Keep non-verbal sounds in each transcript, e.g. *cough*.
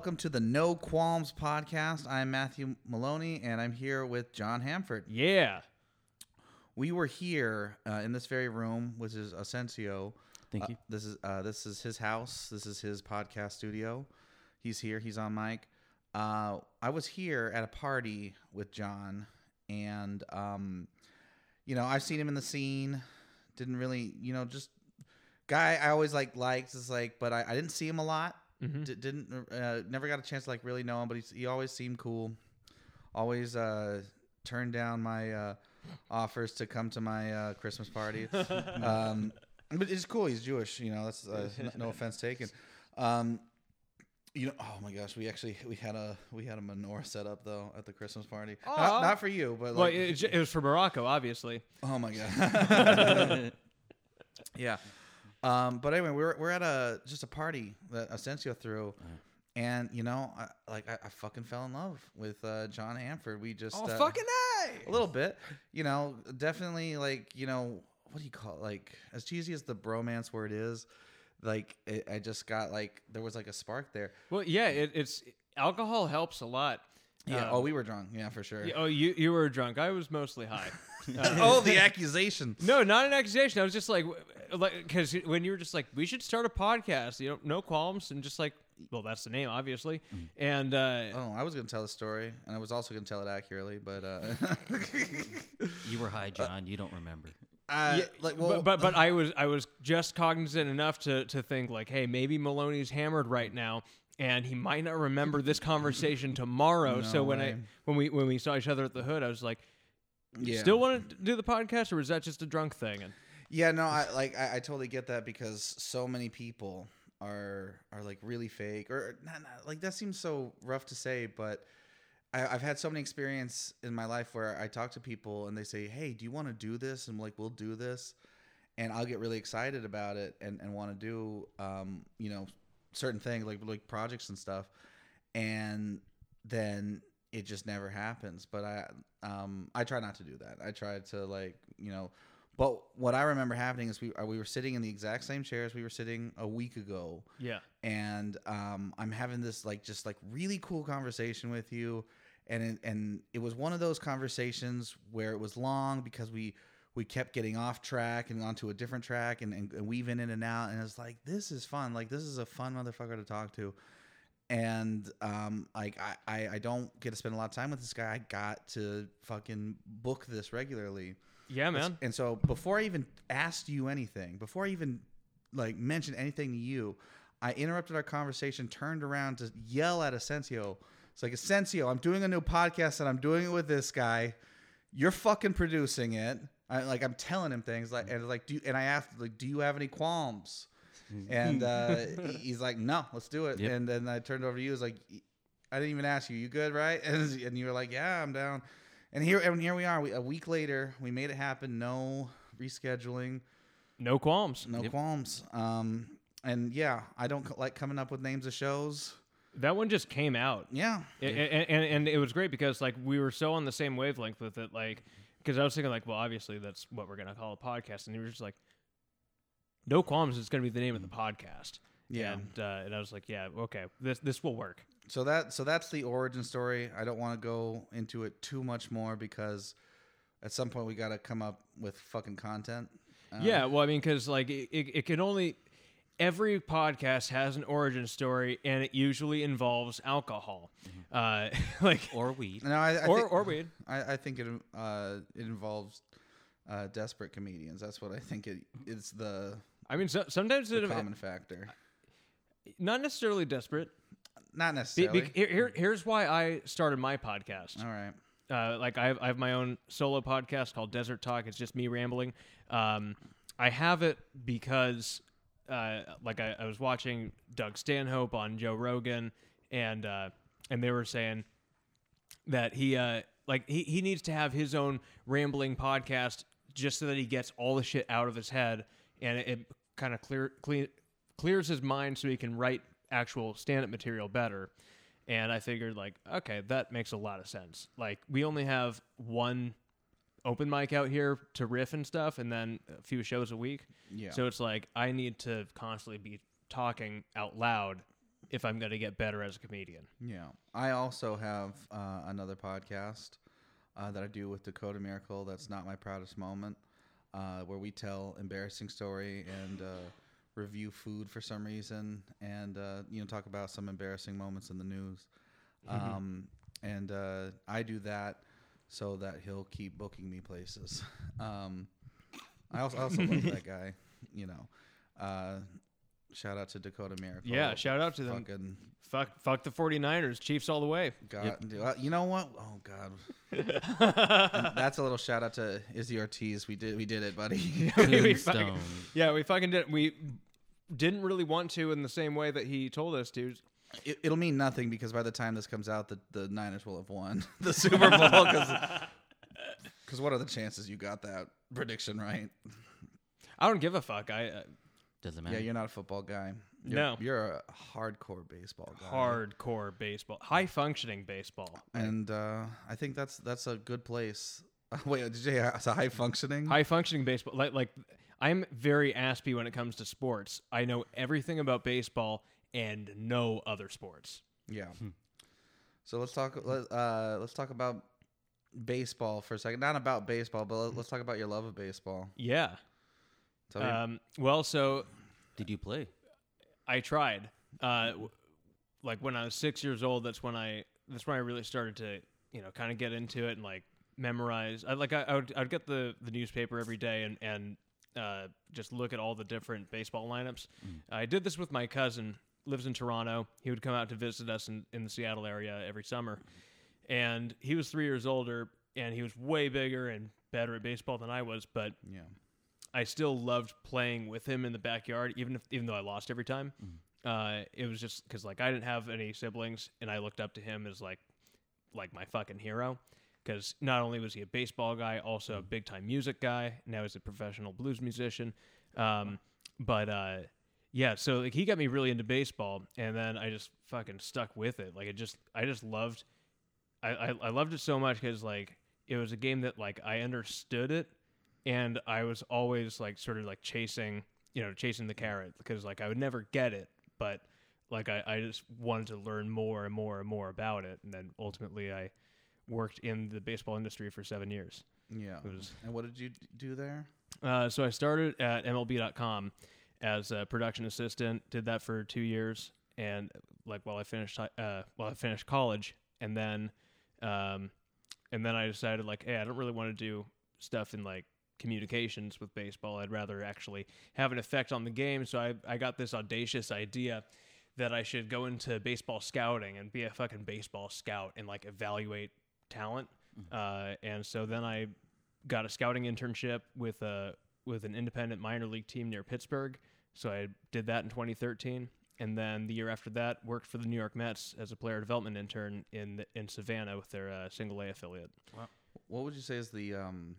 welcome to the No Qualms podcast. I'm Matthew Maloney, and I'm here with John Hamford. Yeah. We were here uh, in this very room, which is Asensio. Thank Uh, you. this is uh, this is his house. This is his podcast studio. He's here. He's on mic. Uh, I was here at a party with John, and um, you know I've seen him in the scene. Didn't really, you know, just guy I always like liked is like, but I, I didn't see him a lot. Mhm. D- didn't uh, never got a chance to like really know him, but he's, he always seemed cool. Always uh, turned down my uh, offers to come to my uh, Christmas party. *laughs* um, but it's cool. He's Jewish, you know. That's uh, n- no *laughs* offense taken. Um, you know, oh my gosh, we actually we had a we had a menorah set up though at the Christmas party. Not, not for you, but Well, like, it, it was for Morocco, obviously. oh my *laughs* god. yeah. Um, but anyway, we're we're at a just a party that Asensio threw, and you know, I, like I, I fucking fell in love with uh, John Hanford. We just Oh, uh, fucking a little bit, you know, definitely like you know what do you call it? Like as cheesy as the bromance word is, like it, I just got like there was like a spark there. Well, yeah, it, it's alcohol helps a lot. Yeah. Um, oh, we were drunk. Yeah, for sure. y- Oh, you you were drunk. I was mostly high. *laughs* Uh, *laughs* oh, the accusation. No, not an accusation. I was just like, like, because when you were just like, we should start a podcast. You know, no qualms, and just like, well, that's the name, obviously. And uh, Oh, I was gonna tell a story, and I was also gonna tell it accurately, but uh, *laughs* You were high, John. You don't remember. uh yeah, like well, but, but but I was I was just cognizant enough to to think like, hey, maybe Maloney's hammered right now. And he might not remember this conversation tomorrow. so No when I when we when we saw each other at the hood, I was like, yeah. Still want to do the podcast, or was that just a drunk thing? And Yeah, no, I like I, I totally get that because so many people are are like really fake or not, not like that seems so rough to say, but I, I've had so many experience in my life where I talk to people and they say, "Hey, do you want to do this?" And I'm like, "We'll do this," and I'll get really excited about it and, and want to do um you know certain things like like projects and stuff, and then it just never happens. But I um I try not to do that. I try to like you know. But what I remember happening is we uh, we were sitting in the exact same chairs we were sitting a week ago, yeah, and um, I'm having this like just like really cool conversation with you, and it, and it was one of those conversations where it was long because we we kept getting off track and onto a different track and, and, and weaving in and out, and it's like this is fun, like this is a fun motherfucker to talk to, and um, like I, I I don't get to spend a lot of time with this guy. I got to fucking book this regularly. yeah, man. And so before I even asked you anything, before I even like mentioned anything to you, I interrupted our conversation, turned around to yell at Asensio. It's like Asensio, I'm doing a new podcast and I'm doing it with this guy. You're fucking producing it. I like I'm telling him things like and like do and I asked like do you have any qualms? And uh, he's like, no, let's do it. Yep. And then I turned over to you. I was like, I didn't even ask you. You good, right? *laughs* And, and you were like, yeah, I'm down. And here and here we are. We, a week later, we made it happen. No rescheduling, No qualms. no Yep. qualms. Um, and yeah, I don't like coming up with names of shows. That one just came out. Yeah, and, and, and it was great because like we were so on the same wavelength with it like because i was thinking like well obviously that's what we're gonna call a podcast and you were just like no qualms is gonna be the name of the podcast yeah. and, uh, and i was like yeah okay this this will work So that so that's the origin story. I don't want to go into it too much more because at some point we got to come up with fucking content. Um, yeah well i mean because like it, it, it can only every podcast has an origin story and it usually involves alcohol uh *laughs* like Or weed. No, I, I or think, or weed I, I think it uh, it involves uh, desperate comedians. That's what I think it is the, i mean so, sometimes the it, common factor. not necessarily desperate Not Be- necessarily. be- here, here, here's why i started my podcast All right. uh, like I have, I have my own solo podcast called Desert Talk. It's just me rambling. Um, I have it because, uh, like I, I was watching Doug Stanhope on Joe Rogan, and uh, and they were saying that he uh, like he, he needs to have his own rambling podcast just so that he gets all the shit out of his head and it, it kind of clear, clear clears his mind so he can write actual stand-up material better. And I figured, like, okay, that makes a lot of sense. Like, we only have one open mic out here to riff and stuff, and then a few shows a week. Yeah. So it's like I need to constantly be talking out loud if I'm going to get better as a comedian. Yeah. I also have uh, another podcast uh, that I do with Dakota Miracle. That's not my proudest moment, uh, where we tell embarrassing story and uh, review food for some reason, and uh, you know talk about some embarrassing moments in the news. Um, and uh, I do that so that he'll keep booking me places. *laughs* Um, I also, also love that *laughs* guy. You know. Uh, shout out to Dakota Miracle. Yeah, shout out to them. Fucking Fuck, fuck the 49ers. Chiefs all the way. God, dude, uh, you know what? Oh God, *laughs* And that's a little shout out to Izzy Ortiz. We did, we did it, buddy. we fucking- Tombstone. Yeah, we fucking did. We didn't really want to in the same way that he told us to. It, it'll mean nothing because by the time this comes out, the, the Niners will have won *laughs* the Super Bowl. Because *laughs* what are the chances you got that prediction right? I don't give a fuck. I uh, Doesn't matter. Yeah, you're not a football guy. You're, No. you're a hardcore baseball guy. hardcore baseball, high functioning baseball, and uh, I think that's that's a good place. *laughs* Wait, did you say it's a high functioning? high functioning baseball. Like like I'm very aspy when it comes to sports. I know everything about baseball and no other sports. Yeah. So let's talk. Let, uh, let's talk about baseball for a second. Not about baseball, but let, let's talk about your love of baseball. Yeah. Tell me- Um, well, so Did you play? I tried. Uh, w- like when I was six years old, that's when I that's when I really started to you know kind of get into it and like memorize. I like I, I would I'd get the the newspaper every day and and uh, just look at all the different baseball lineups. I did this with my cousin. Lives in Toronto. He would come out to visit us in, in the Seattle area every summer, and he was three years older and he was way bigger and better at baseball than I was. But yeah. I still loved playing with him in the backyard, even if even though I lost every time. Uh, it was just because like I didn't have any siblings, and I looked up to him as like like my fucking hero. Because not only was he a baseball guy, also a big time music guy. Now he's a professional blues musician. Um, but uh, yeah, so like he got me really into baseball, and then I just fucking stuck with it. Like it just I just loved I, I, I loved it so much because like it was a game that like I understood it and I was always like sort of like chasing you know chasing the carrot because like I would never get it but like I, I just wanted to learn more and more and more about it and then ultimately I worked in the baseball industry for seven years Yeah. Was- and what did you do there? uh, so I started at MLB.com as a production assistant. Did that for two years, and like while I finished uh, while I finished college, and then um, and then I decided like, hey, I don't really want to do stuff in like communications with baseball. I'd rather actually have an effect on the game. So I I got this audacious idea that I should go into baseball scouting and be a fucking baseball scout and like evaluate talent. Uh, and so then I got a scouting internship with a with an independent minor league team near Pittsburgh. So I did that in 2013, and then the year after that, worked for the New York Mets as a player development intern in the, in Savannah with their uh, single A affiliate. What would you say is the um,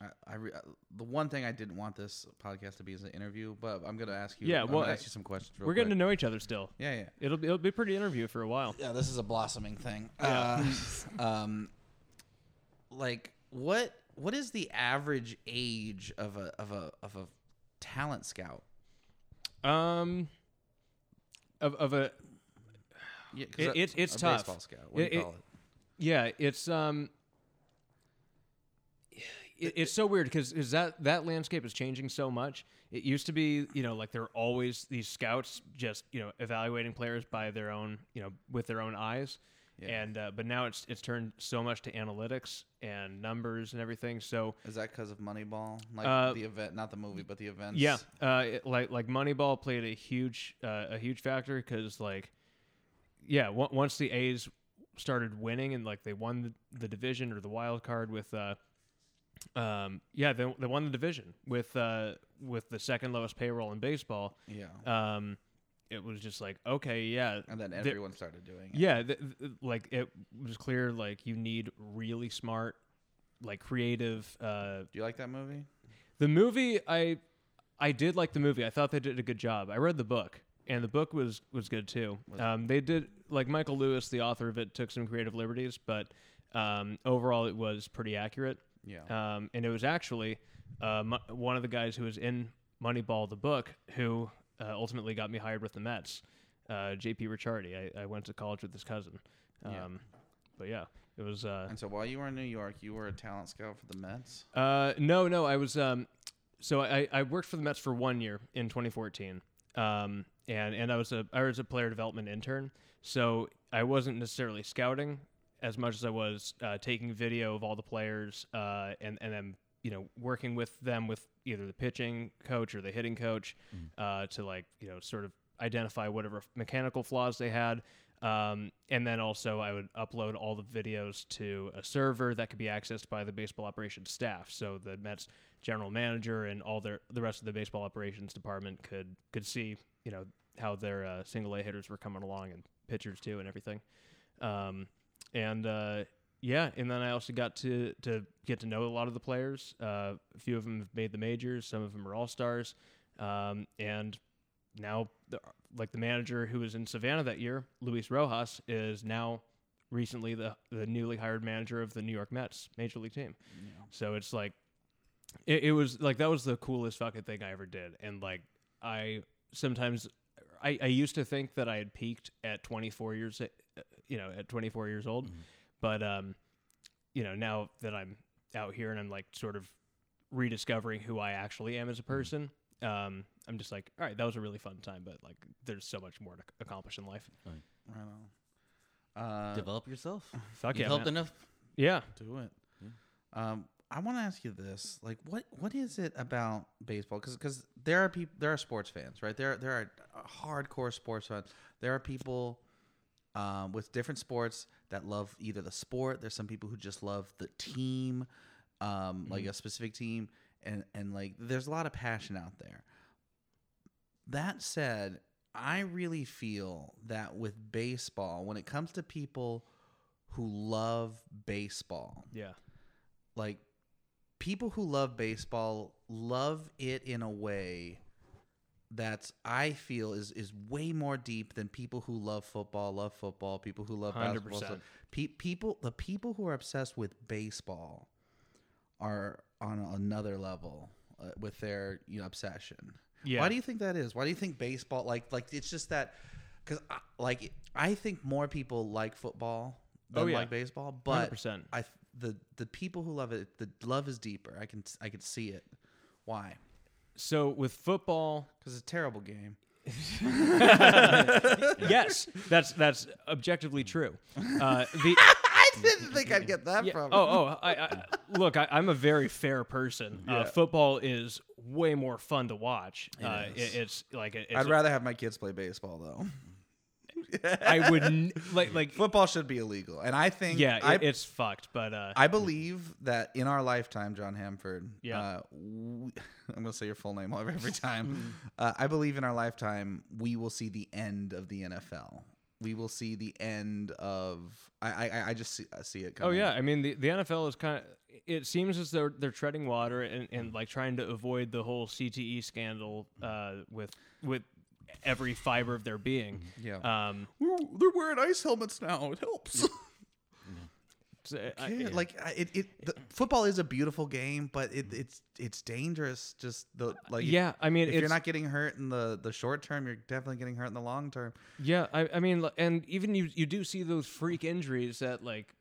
I, I re, uh, the one thing I didn't want this podcast to be is an interview, but I'm gonna ask you. Yeah, I'm well, gonna ask you some questions. Real We're getting to know each other still. Yeah, yeah. It'll be, it'll be a pretty interview for a while. Yeah, this is a blossoming thing. Yeah. Uh, *laughs* um, like what what is the average age of a of a of a talent scout? Um, of of a Yeah, It- that- it's- tough. Baseball scout. What do you call it? Yeah, it's um, it, it's so weird because is that that landscape is changing so much. It used to be, you know, like there were always these scouts just you know evaluating players by their own, you know, with their own eyes. Yeah. And uh, but now it's it's turned so much to analytics and numbers and everything. So Is that because of Moneyball? Like Uh, the event, not the movie, but the events. Yeah, uh, it, like like Moneyball played a huge uh, a huge factor because like yeah, w- once the A's started winning and like they won the, the division or the wild card with uh um yeah they, they won the division with uh with the second lowest payroll in baseball Yeah. um it was just like okay yeah and then everyone started doing it. yeah th- th- like it was clear like you need really smart like creative uh Do you like that movie? the movie, I I did like the movie. I thought they did a good job. I read the book, and the book was was good too. Um, they did like Michael Lewis, the author of it, took some creative liberties, but um, overall it was pretty accurate. Yeah. Um, and it was actually uh, mu- one of the guys who was in Moneyball, the book, who uh, ultimately got me hired with the Mets. uh, JP Ricciardi. I, I went to college with his cousin. Um, Yeah. But yeah, it was. Uh, And so while you were in New York, you were a talent scout for the Mets. uh, no, no, I was. Um, so I, I worked for the Mets for one year in 2014, um, and and I was a I was a player development intern. So I wasn't necessarily scouting as much as I was uh, taking video of all the players, uh, and and then you know working with them with either the pitching coach or the hitting coach uh, to like you know sort of identify whatever mechanical flaws they had. Um, and then also, I would upload all the videos to a server that could be accessed by the baseball operations staff. So the Mets general manager and all their the rest of the baseball operations department could could see you know how their uh, single A hitters were coming along and pitchers too and everything. Um, and uh, yeah, and then I also got to to get to know a lot of the players. Uh, a few of them have made the majors. Some of them are all stars. Um, and now, the, like the manager who was in Savannah that year, Luis Rojas, is now recently the the newly hired manager of the New York Mets major league team. So it's like, it, it was like that was the coolest fucking thing I ever did, and like I sometimes. I, I used to think that I had peaked at 24 years, uh, you know, at 24 years old, but um, you know, now that I'm out here and I'm like sort of rediscovering who I actually am as a person, um, I'm just like, all right, that was a really fun time, but like, there's so much more to accomplish in life. Right on. Uh, Develop yourself. Fuck You've yeah, helped man. enough. Yeah. do it. Um, I want to ask you this: like, what what is it about baseball? Because Because there are people, there are sports fans, right? There there are hardcore sports fans. There are people um, with different sports that love either the sport. There's some people who just love the team, um, like a specific team, and and like there's a lot of passion out there. That said, I really feel that with baseball, when it comes to people who love baseball, Yeah. like people who love baseball love it in a way that's I feel is is way more deep than people who love football love football. People who love basketball. 100%. So pe- people, the people who are obsessed with baseball are on another level uh, with their you know obsession. Yeah. Why do you think that is? Why do you think baseball like like it's just that? Because like I think more people like football than Oh, yeah. like baseball, but 100%. I the the people who love it, the love is deeper. I can I can see it. Why? So with football, Because it's a terrible game. *laughs* yes, that's that's objectively true. Uh, the *laughs* I didn't think I'd get that yeah, from. oh oh I, I look, I, I'm a very fair person. Uh, football is way more fun to watch. uh, it, it's like it, it's I'd rather have my kids play baseball though. I would *laughs* n- like like Football should be illegal, and I think yeah, I, it's fucked. But uh, I believe that in our lifetime, John Hamford. Yeah. Uh, w- *laughs* I'm gonna say your full name *laughs* every time. uh, I believe in our lifetime we will see the end of the NFL. We will see the end of. I I, I just see, I see it. Oh yeah, I mean the, the NFL is kind of. It seems as though they're treading water and, and like trying to avoid the whole CTE scandal uh, with with every fiber of their being. Yeah. Um, They're wearing ice helmets now. It helps. *laughs* so I- Yeah, like it, it the, football is a beautiful game, but it, it's it's dangerous. Just the like, yeah, I mean, If, it's, you're not getting hurt in the the short term, you're definitely getting hurt in the long term. Yeah, I, I mean, and even you you do see those freak injuries that like,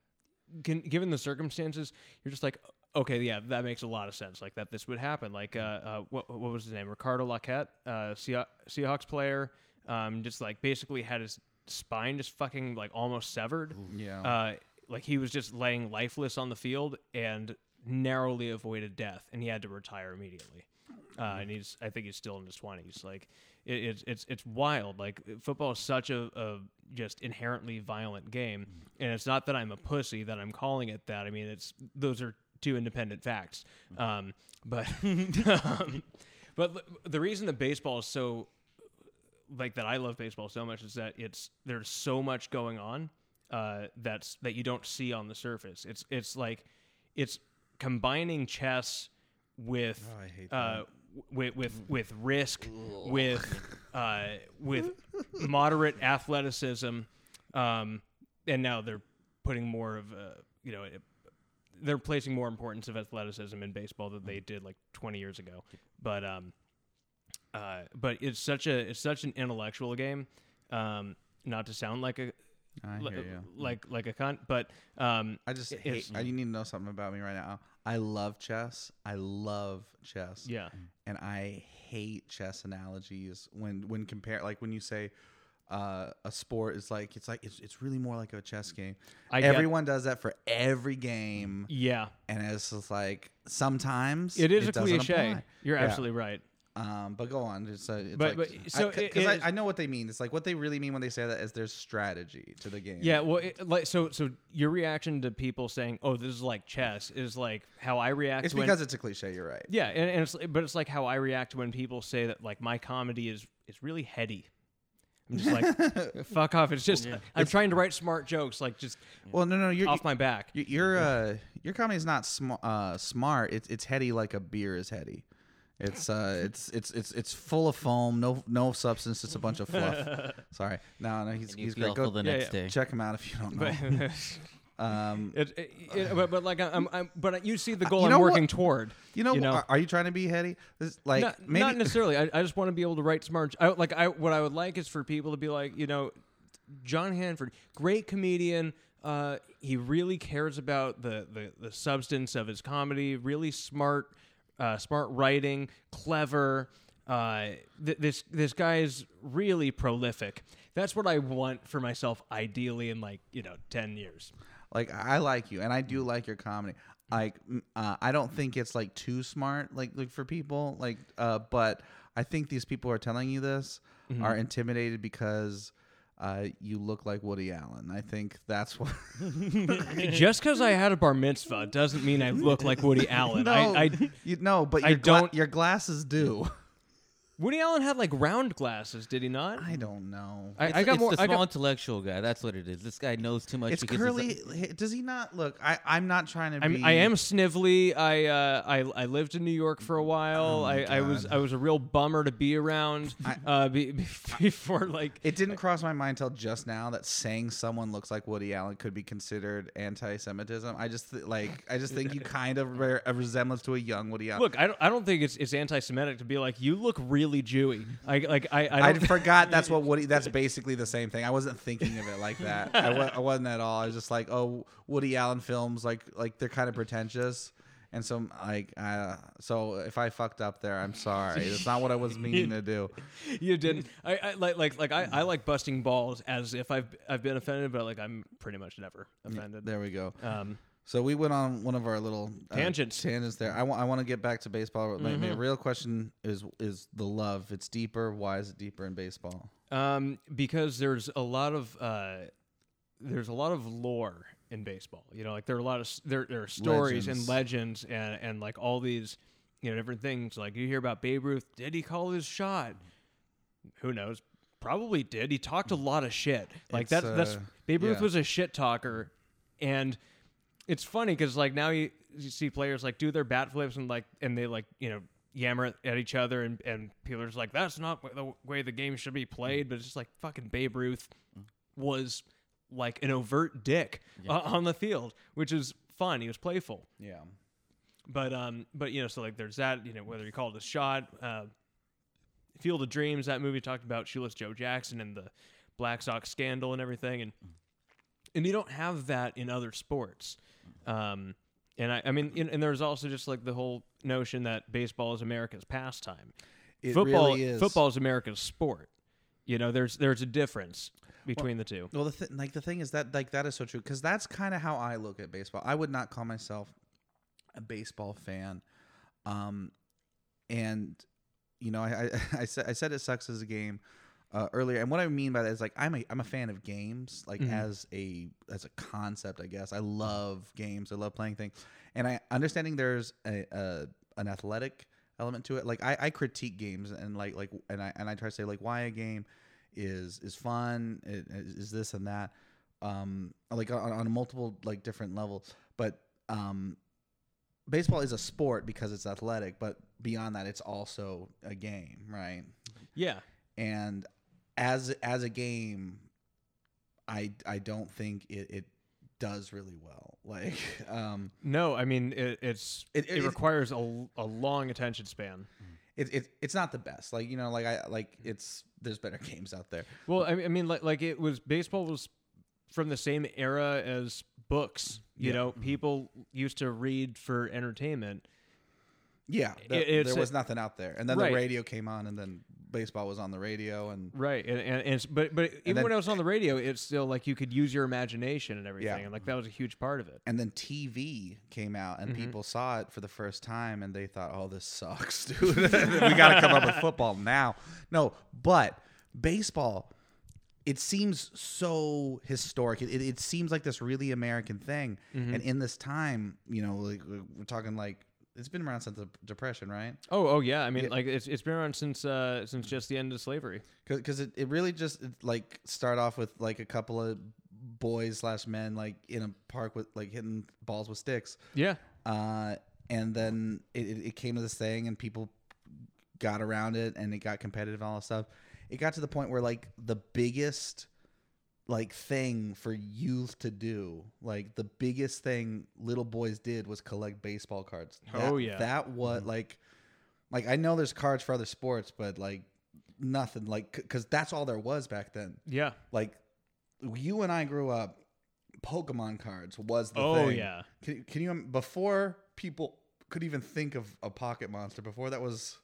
can, given the circumstances, you're just like, okay, yeah, that makes a lot of sense. Like that this would happen. Like, uh, uh what what was his name? Ricardo Lockette, uh, Seah- Seahawks player, um, just like basically had his spine just fucking like almost severed. Yeah. Uh, like he was just laying lifeless on the field and narrowly avoided death, and he had to retire immediately. Uh, and he's, I think he's still in his twenties. Like it, it's, it's, it's wild. Like football is such a, a just inherently violent game, and it's not that I'm a pussy that I'm calling it that. I mean, it's those are two independent facts. Um, but, *laughs* um, but the reason that baseball is so like that I love baseball so much is that it's there's so much going on uh, that's that you don't see on the surface. It's it's like it's combining chess with Oh, uh, with with with risk with uh, with moderate athleticism, um, and now they're putting more of a you know. They're placing more importance of athleticism in baseball than they did like 20 years ago. But um, uh, but it's such a it's such an intellectual game, Um, not to sound like a I li- hear you. like like a cunt, but um, I just hate. I, you need to know something about me right now. I love chess. I love chess. yeah, and I hate chess analogies when when compare like when you say uh, a sport is like it's like it's, it's really more like a chess game. I get- Everyone does that for every game, yeah. and it's just like sometimes It is a cliche. apply. You're Yeah. absolutely right. Um, but go on. It's, uh, it's But- like, but- so because it I, I know what they mean. It's like what they really mean when they say that is there's strategy to the game. Yeah, well, it, like so, so your reaction to people saying, "Oh, this is like chess," is like how I react. it's when, because it's a cliche. You're right. yeah, and, and it's but it's like how I react when people say that like my comedy is is really heady. I'm just like, *laughs* fuck off. It's just I'm trying to write smart jokes, like just Well, no, no, you're off my back. Y- Your uh, your comedy is not sm- uh, smart. It's it's heady like a beer is heady. It's uh, *laughs* it's it's it's it's full of foam, no no substance. It's a bunch of fluff. *laughs* Sorry, no, no, he's And you he's feel great. Go full the next yeah. day. check him out if you don't know. But, Um, it, it, it- but, but like I'm, I'm, but you see the goal you I'm know what? working toward. you know, you know? Are, are you trying to be heady? This, like not, maybe not necessarily. I, I just want to be able to write smart. I, like I, what I would like is for people to be like, you know, John Hanford, great comedian. Uh, he really cares about the, the the substance of his comedy. Really smart, uh, smart writing, clever. Uh, th- this this guy is really prolific. That's what I want for myself, ideally, in like you know ten years. Like I like you, and I do like your comedy. Like mm, uh, I don't think it's like too smart, like like for people, like. Uh, but I think these people who are telling you this are intimidated because. Uh, you look like Woody Allen. I think that's what. *laughs* Just because I had a bar mitzvah doesn't mean I look like Woody *laughs* Allen. no, I, I you know, but I your, gla- don't- your glasses do. Woody Allen had like round glasses, did he not? I don't know. I, It's, I got it's more. the I small got, intellectual guy. That's what it is. This guy knows too much. it's because curly. Does he not look? I I'm not trying to I'm, be. I am snivelly. I, uh, I I lived in New York for a while. Oh I, I was I was a real bummer to be around. uh, be, *laughs* be- before like It didn't cross my mind until just now that saying someone looks like Woody Allen could be considered anti-Semitism. I just th- like I just think you *laughs* kind of bear a resemblance to a young Woody Allen. look, I don't I don't think it's it's anti-Semitic to be like you look really Jewy. I like I I I *laughs* forgot that's what Woody. That's basically the same thing. I wasn't thinking of it like that. I, wa- I wasn't at all. I was just like, oh, Woody Allen films like like they're kind of pretentious, and so like uh, so if I fucked up there, I'm sorry. That's not what I was meaning to do. *laughs* you didn't. I, I like like like I, I like busting balls as if I've I've been offended, but like I'm pretty much never offended. There we go. Um, So we went on one of our little uh, Tangents. Tangents there. I want. I want to get back to baseball. My, my real question is is the love. It's deeper. Why is it deeper in baseball? Um, because there's a lot of uh, there's a lot of lore in baseball. You know, like there are a lot of there there are stories and Legends. legends and and like all these you know different things. Like you hear about Babe Ruth. Did he call his shot? Who knows? Probably did. He talked a lot of shit. Like It's, that's that's uh, Babe Ruth yeah. was a shit talker, and it's funny because like now you, you see players like do their bat flips and like and they like you know yammer at- each other and and people are just like that's not the way the game should be played. But it's just like fucking Babe Ruth was like an overt dick uh, on the field which is fun. He was playful. Yeah. but um but you know so like there's that you know whether you call it a shot uh Field of Dreams that movie talked about shoeless Joe Jackson and the Black Sox scandal and everything. And and you don't have that in other sports um and I, I mean and, and there's also just like the whole notion that baseball is America's pastime It football really is. football is America's sport you know there's there's a difference between the two Well, the th- like the thing is that like that is so true because that's kind of how I look at baseball. I would not call myself a baseball fan, um, and you know I I, *laughs* I said I said it sucks as a game uh, earlier, and what I mean by that is like I'm a I'm a fan of games like Mhm. as a as a concept. I guess I love games. I love playing things, and I understanding there's a, a an athletic element to it. Like I, I critique games and like like and I and I try to say like why a game is is fun is is this and that um like on, on multiple like different levels but um baseball is a sport because it's athletic but beyond that it's also a game right yeah and as as a game i i don't think it, it does really well *laughs* like um no I mean it, it's It- it, it- requires a, a long attention span it, it it's not the best. Like you know, like I like it's there's better *laughs* games out there. Well, I mean, I mean, like, like it was baseball was from the same era as books. You Yeah. know, people used to read for entertainment. Yeah, the- there was nothing out there, and then Right. the radio came on, and then baseball was on the radio, and Right, and, and, and it's, but but even then- when I was on the radio, it's still like you could use your imagination and everything, Yeah. and like that was a huge part of it. and then TV came out, and Mm-hmm. people saw it for the first time, and they thought, "Oh, this sucks, *laughs* dude. *laughs* we got to come up with football now." No, but baseball, it seems so historic. It, it, it seems like this really American thing, Mm-hmm. and in this time, you know, like we're talking like it's been around since the Depression, right? Oh, oh yeah. I mean, Yeah. like it's it's been around since uh since just the end of slavery. because it, it really just it, like start off with like a couple of boys slash men like in a park with like hitting balls with sticks Yeah, uh and then it, it, it came to this thing and people got around it and it got competitive and all that stuff it got to the point where like the biggest like thing for youth to do like the biggest thing little boys did was collect baseball cards Oh, That- yeah. that what mm-hmm. like like i know there's cards for other sports but like nothing like because that's all there was back then yeah. like you and i grew up pokemon cards was the Oh thing. Oh yeah. Can, can you before people could even think of a pocket monster before that was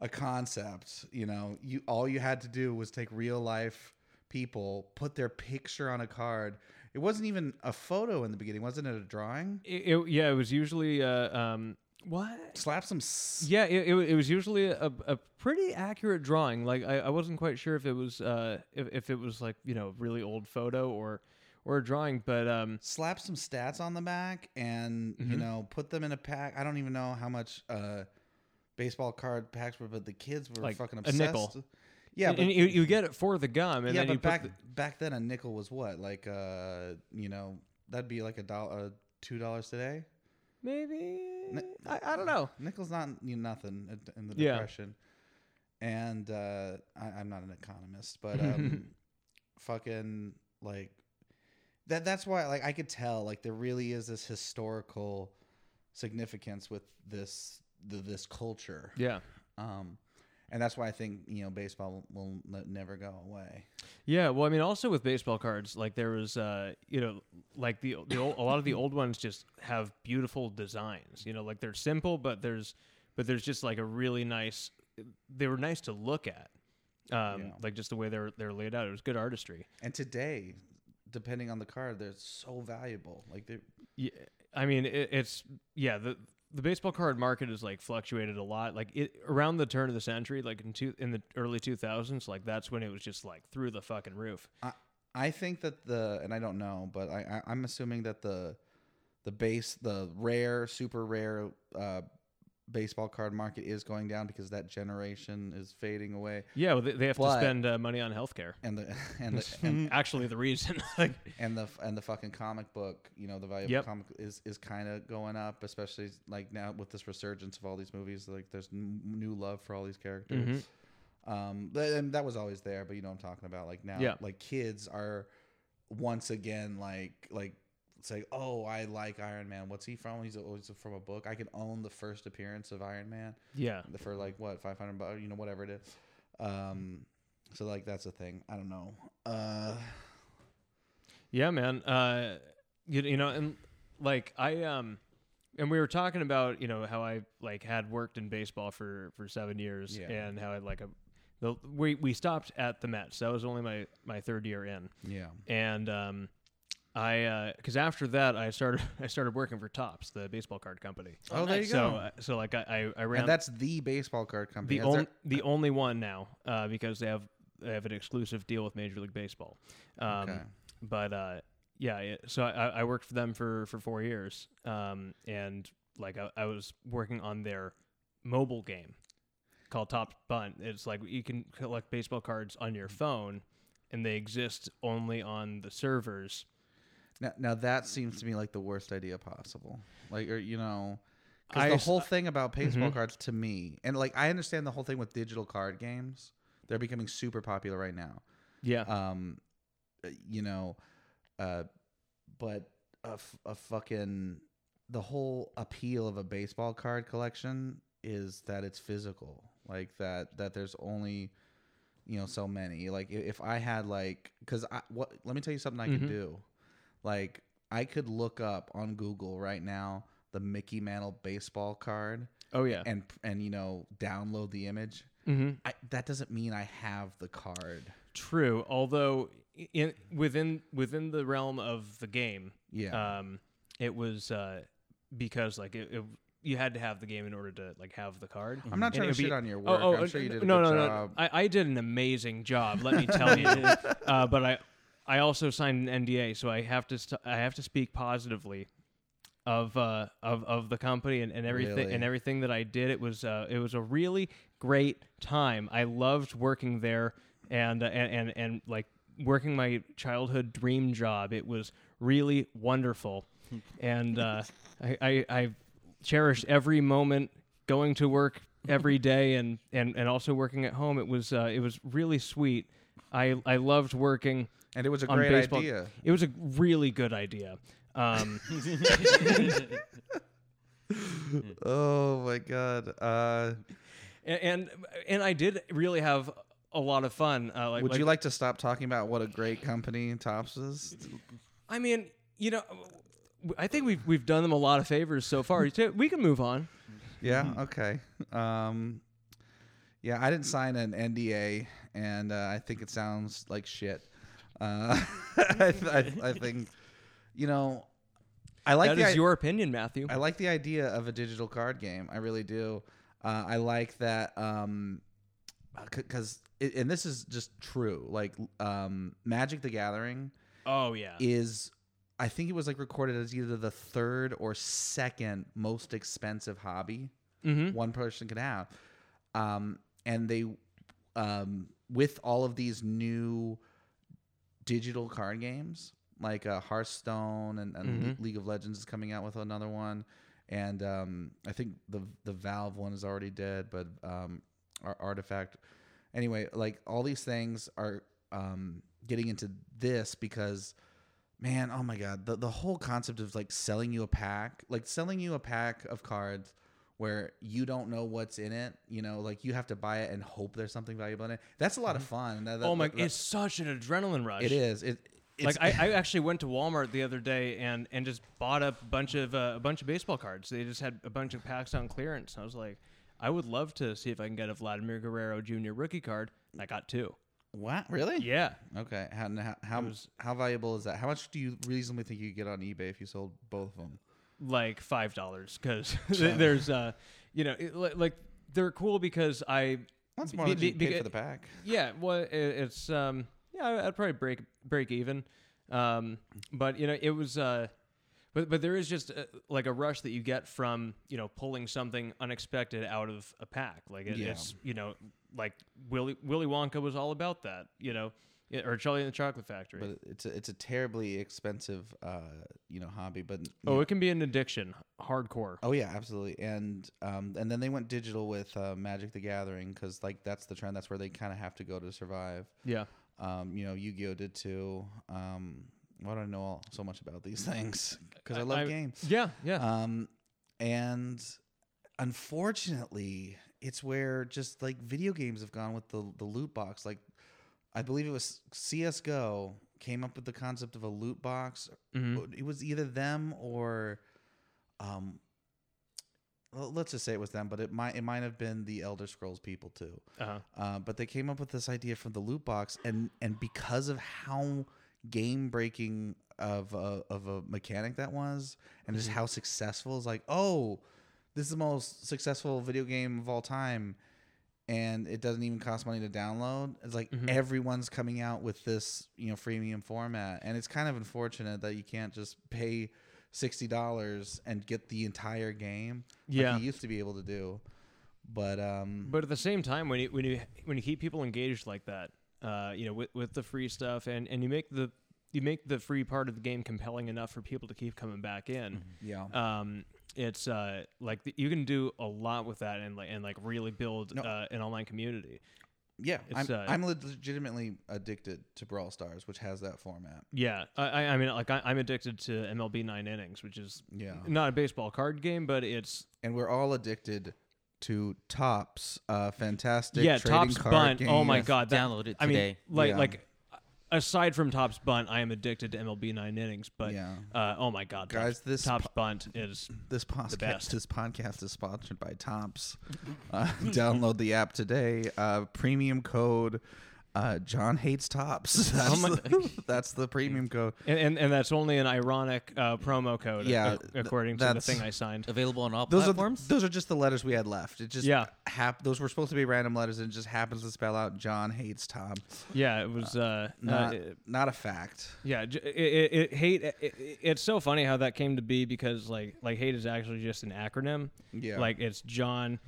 a concept you know you all you had to do was take real life people put their picture on a card it wasn't even a photo in the beginning wasn't it a drawing It, it- yeah, it was usually uh um what? slap some s- Yeah, it, it, it was usually a, a pretty accurate drawing. Like I, I wasn't quite sure if it was uh if, if it was like you know really old photo or or a drawing, but um slap some stats on the back and you Mhm. know put them in a pack i don't even know how much uh baseball card packs were but the kids were Like fucking a obsessed nickel. Yeah and, but and you, you get it for the gum, and yeah, then but back the, back then a nickel was what like uh you know that'd be like a dollar uh, two dollars today. maybe Ni- I, I don't know. Nickel's not you know, nothing in- the Yeah. depression, and uh, I, I'm not an economist, but um, *laughs* fucking like that. That's why like I could tell like there really is this historical significance with this the, this culture. Yeah. Um, and that's why I think you know baseball will, never go away. Yeah, well, I mean, also with baseball cards, like there was, uh, you know, like the the old, a lot of the old ones just have beautiful designs. You know, like they're simple, but there's but there's just like a really nice. They were nice to look at, um, Yeah. like just the way they're they're laid out. It was good artistry. And today, depending on the card, they're so valuable. Like they Yeah, I mean, it, it's yeah the. The baseball card market has like fluctuated a lot. Like it around the turn of the century, like in two in the early two thousands, like that's when it was just like through the fucking roof. I, I think that the and I don't know, but I, I I'm assuming that the the base the rare super rare uh, baseball card market is going down because that generation is fading away, Yeah, well, they, they have But- to spend uh, money on healthcare. and the *laughs* and the *laughs* and, actually the reason. *laughs* like, and the and the fucking comic book, you know, the value Yep. of comic is is kind of going up, especially like now with this resurgence of all these movies. Like there's n- new love for all these characters. Mhm. Um, and that was always there, but you know what I'm talking about. Like now, Yeah. like kids are once again like like say, oh, I like Iron Man. What's he from? He's always from a book. I can own the first appearance of Iron Man yeah, for like what 500 bucks, you know, whatever it is. Um, so like that's a thing. I don't know. Uh, yeah, man. Uh, you, you know, and like I um, and we were talking about you know how I like had worked in baseball for for seven years Yeah. and how I like a. The, we we stopped at the Mets. That was only my my third year in, yeah. and um, I because after that I started *laughs* I started working for Topps, the baseball card company. Oh, there you So go. uh, so like I I, I ran And that's the baseball card company. the Is there- only the only one now uh, because they have they have an exclusive deal with Major League Baseball. Um, Okay. But uh, yeah, it, so I, I worked for them for for four years, um, and like I, I was working on their mobile game called Topps Bunt. It's like you can collect baseball cards on your phone, and they exist only on the servers. Now, now that seems to me like the worst idea possible. Like, or you know, because the whole thing about baseball Mhm. cards to me, and like I understand the whole thing with digital card games. They're becoming super popular right now. Yeah, Um, uh, you know, uh, but a, f- a fucking the whole appeal of a baseball card collection is that it's physical, like that that there's only you know so many. Like if I had like because I what let me tell you something I could Mhm. do. Like I could look up on Google right now the Mickey Mantle baseball card Oh yeah. and and you know download the image. hmm I, that doesn't mean I have the card. True. Although in within within the realm of the game, Yeah. um, it was uh, because like it, it, you had to have the game in order to like have the card. I'm not trying to would shit be- on your Oh, work. oh, I'm uh, sure you did a no, good no, no. job. I, I did an amazing job. Let me tell you. *laughs* uh, but I, I also signed an NDA, so I have to, st- I have to speak positively of, uh, of, of the company and, and everything Really? and everything that I did. It was, uh, it was a really great time. I loved working there and, uh, and, and, and like working my childhood dream job. It was really wonderful, and uh, I, I, I cherished every moment going to work every day and, and, and also working at home. It was uh, it was really sweet. I I loved working and it was a great baseball. idea. It was a really good idea. Um, *laughs* Oh my god. Uh, and, and and I did really have a lot of fun. Uh, like, would you like to stop talking about what a great company Topps is? I mean, you know, I think we've we've done them a lot of favors so far. We can move on. Yeah. Okay. Um, yeah, I didn't sign an NDA, and uh, I think it sounds like shit. Uh, *laughs* *laughs* I, I, I think, you know, I like that the is i- your opinion, Matthew. I like the idea of a digital card game. I really do. Uh, I like that um, because and this is just true. Like um, Magic the Gathering oh yeah. is, I think it was like recorded as either the third or second most expensive hobby mm-hmm. one person could have. Um, and they, um, with all of these new digital card games, like uh, Hearthstone and, and Mhm. League of Legends is coming out with another one, and um, I think the the Valve one is already dead, but um, Ar- Artifact. Anyway, like all these things are um, getting into this because man oh my god the, the whole concept of like selling you a pack like selling you a pack of cards where you don't know what's in it you know like you have to buy it and hope there's something valuable in it that's a lot of fun That- that- oh my! that- It's such an adrenaline rush. it is it it's, like I, *laughs* I actually went to Walmart the other day and and just bought a bunch of uh, a bunch of baseball cards. They just had a bunch of packs on clearance. I was like, I would love to see if I can get a Vladimir Guerrero Jr. rookie card. And I got two. what really Yeah, okay how how how, was- how valuable is that how much do you reasonably think you could get on ebay if you sold both of them like five dollars because *laughs* there's uh you know it, li- like they're cool because I that's more Be- than you be- paid for the pack. Yeah well it, it's um yeah I'd probably break break even. Um but you know it was uh but but there is just uh like a rush that you get from you know pulling something unexpected out of a pack. Like it, Yeah. it's you know like Willy Willy Wonka was all about that you know Yeah, or Charlie and the Chocolate Factory but it's a, it's a terribly expensive uh you know hobby but oh it can be an addiction hardcore Oh yeah, absolutely. And um, and then they went digital with uh, Magic the Gathering because like that's the trend. That's where they kind of have to go to survive. yeah Um, you know, Yu-Gi-Oh did too. Um, why do I know all, so much about these *laughs* things? Because I, love games. yeah yeah Um, and unfortunately, it's where just like video games have gone with the the loot box. Like, I believe it was CS:GO came up with the concept of a loot box. Mhm. It was either them or, um, let's just say it was them, but it might it might have been the Elder Scrolls people too. uh-huh. Uh, but they came up with this idea from the loot box, and and because of how game breaking of a, of a mechanic that was, and just Mhm. how successful is like, oh, this is the most successful video game of all time, and it doesn't even cost money to download. It's like Mhm. everyone's coming out with this, you know, freemium format, and it's kind of unfortunate that you can't just pay sixty dollars and get the entire game yeah like you used to be able to do. But um, But at the same time, when you when you when you keep people engaged like that, uh, you know, with with the free stuff, and and you make the you make the free part of the game compelling enough for people to keep coming back in. yeah, Um, it's uh like th- you can do a lot with that and like and like really build No. uh, an online community. Yeah, I'm, uh, I'm legitimately addicted to Brawl Stars, which has that format. Yeah, I I- I mean like I, I'm addicted to MLB Nine Innings, which is Yeah, not a baseball card game, but it's and we're all addicted to Topps, uh, fantastic. yeah, trading Topps card Bunt. Oh my god, that, Download it I mean, like Yeah. like aside from Topps Bunt, I am addicted to MLB Nine Innings. But Yeah. uh, oh my god, Guys, this Topps Bunt is This podcast, best. this podcast is sponsored by Topps. *laughs* Uh, download the app today. Uh, premium code. Uh, John hates Topps. *laughs* That's, Oh my- the, *laughs* that's the premium code. and, and and that's only an ironic uh, promo code. Yeah, uh, th- according to the that's- thing I signed. Available on all Those platforms. are those are just the letters we had left. It just Yeah. hap- those were supposed to be random letters, and it just happens to spell out John hates Tom. Yeah, it was. Uh, Not uh, not a fact. Yeah, j- it, it, it hate. It, it- it's so funny how that came to be because like like hate is actually just an acronym. Yeah. Like it's John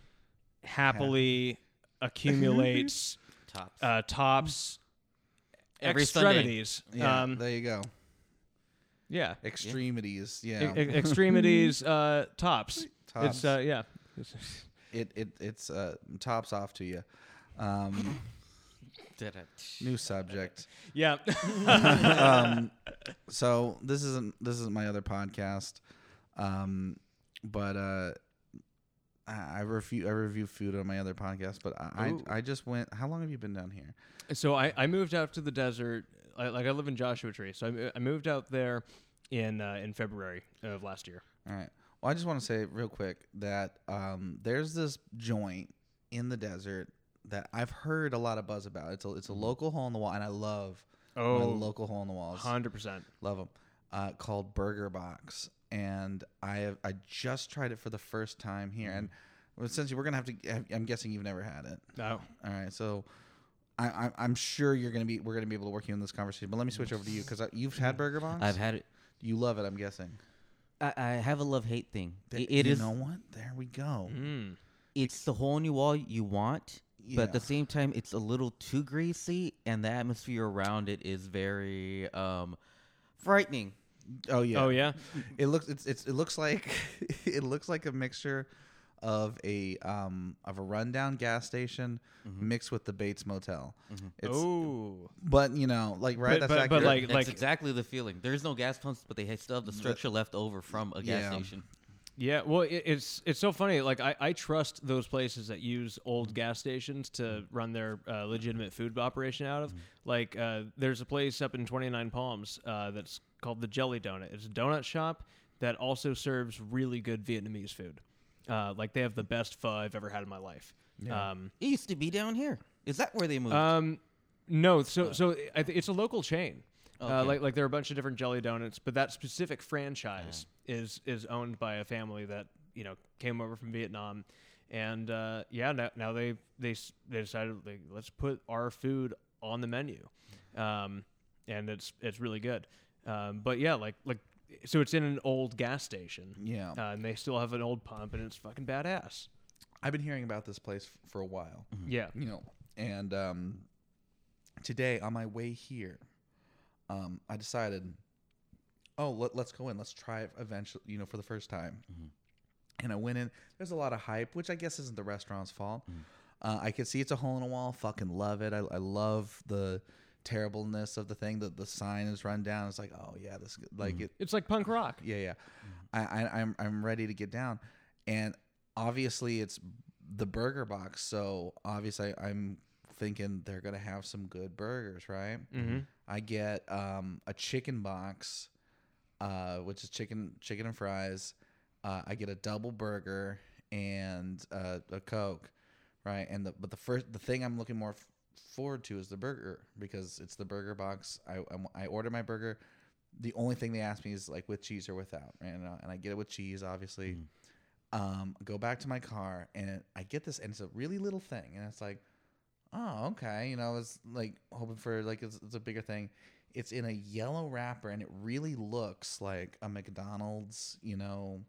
happily accumulates *laughs* Topps. uh, tops Every extremities. Yeah, Um, there you go. yeah. Extremities. Yeah. e- extremities *laughs* uh, tops. Tops. It's uh, yeah. it it it's uh, tops off to you. Um, Da-da. new subject. Yeah. *laughs* um, *laughs* so this isn't this is my other podcast, um, but uh, I, I review I review food on my other podcast. But I, Ooh. I I just went. How long have you been down here? so I, I moved out to the desert. I, like I live in Joshua Tree, so I, I moved out there in uh, in February of last year. All right. Well, I just want to say real quick that um, there's this joint in the desert that I've heard a lot of buzz about. It's a it's a local hole in the wall, and I love Oh, local hole in the walls. hundred percent. Love them. Uh, called Burger Box, and I have I just tried it for the first time here, and well, since we're gonna have to, I'm guessing you've never had it. No. All right, so. I, I, I'm sure you're gonna be. We're gonna be able to work you in this conversation, but let me switch over to you because you've had Burger Box. I've had it. You love it, I'm guessing. I, I have a love hate thing. Th- It, it you is. know what? There we go. Mm. It's the hole in your wall you want, but at the same time, it's a little too greasy, and the atmosphere around it is very um, frightening. Oh yeah. Oh yeah. It looks it's, it's it looks like *laughs* it looks like a mixture of a um of a rundown gas station mixed with the Bates Motel. It's oh. but you know like right But- that's but- but, like- That's like- exactly the feeling. There's no gas pumps, but they still have the structure left over from a gas Yeah. station. Yeah, well, it, it's it's so funny. Like I, I trust those places that use old gas stations to run their uh, legitimate food operation out of. Like uh, there's a place up in 29 Palms uh, that's called the Jelly Donut. It's a donut shop that also serves really good Vietnamese food. Uh, like they have the best pho I've ever had in my life. Um, It used to be down here. Is that where they moved? um, no, so so I th- it's a local chain. Uh, like like there are a bunch of different jelly donuts, but that specific franchise is is owned by a family that you know came over from Vietnam, and uh, yeah, now, now they they they decided like, let's put our food on the menu, um, and it's it's really good. Um, but yeah, like like so it's in an old gas station, yeah. uh, and they still have an old pump, and it's fucking badass. I've been hearing about this place f- for a while. Yeah, You know, and um today on my way here um I decided oh let, let's go in. Let's try it eventually you know for the first time. And i went in. There's a lot of hype which i guess isn't the restaurant's fault. Uh, i could see it's a hole in a wall. Fucking love it. I, I love the terribleness of the thing that the sign is run down. It's like oh yeah this like it it's like punk rock. yeah yeah. I, I i'm i'm ready to get down. And obviously it's the burger box. So obviously i'm thinking they're gonna have some good burgers right? Mm-hmm. i get um a chicken box uh which is chicken chicken and fries. Uh i get a double burger and uh, a coke right? And the but the first the thing i'm looking more f- forward to is the burger because it's the burger box i i order my burger the only thing they ask me is like with cheese or without right? and, uh, and i get it with cheese obviously um go back to my car and i get this and it's a really little thing and it's like oh okay you know it's like hoping for like it's, it's a bigger thing it's in a yellow wrapper and it really looks like a mcdonald's you know,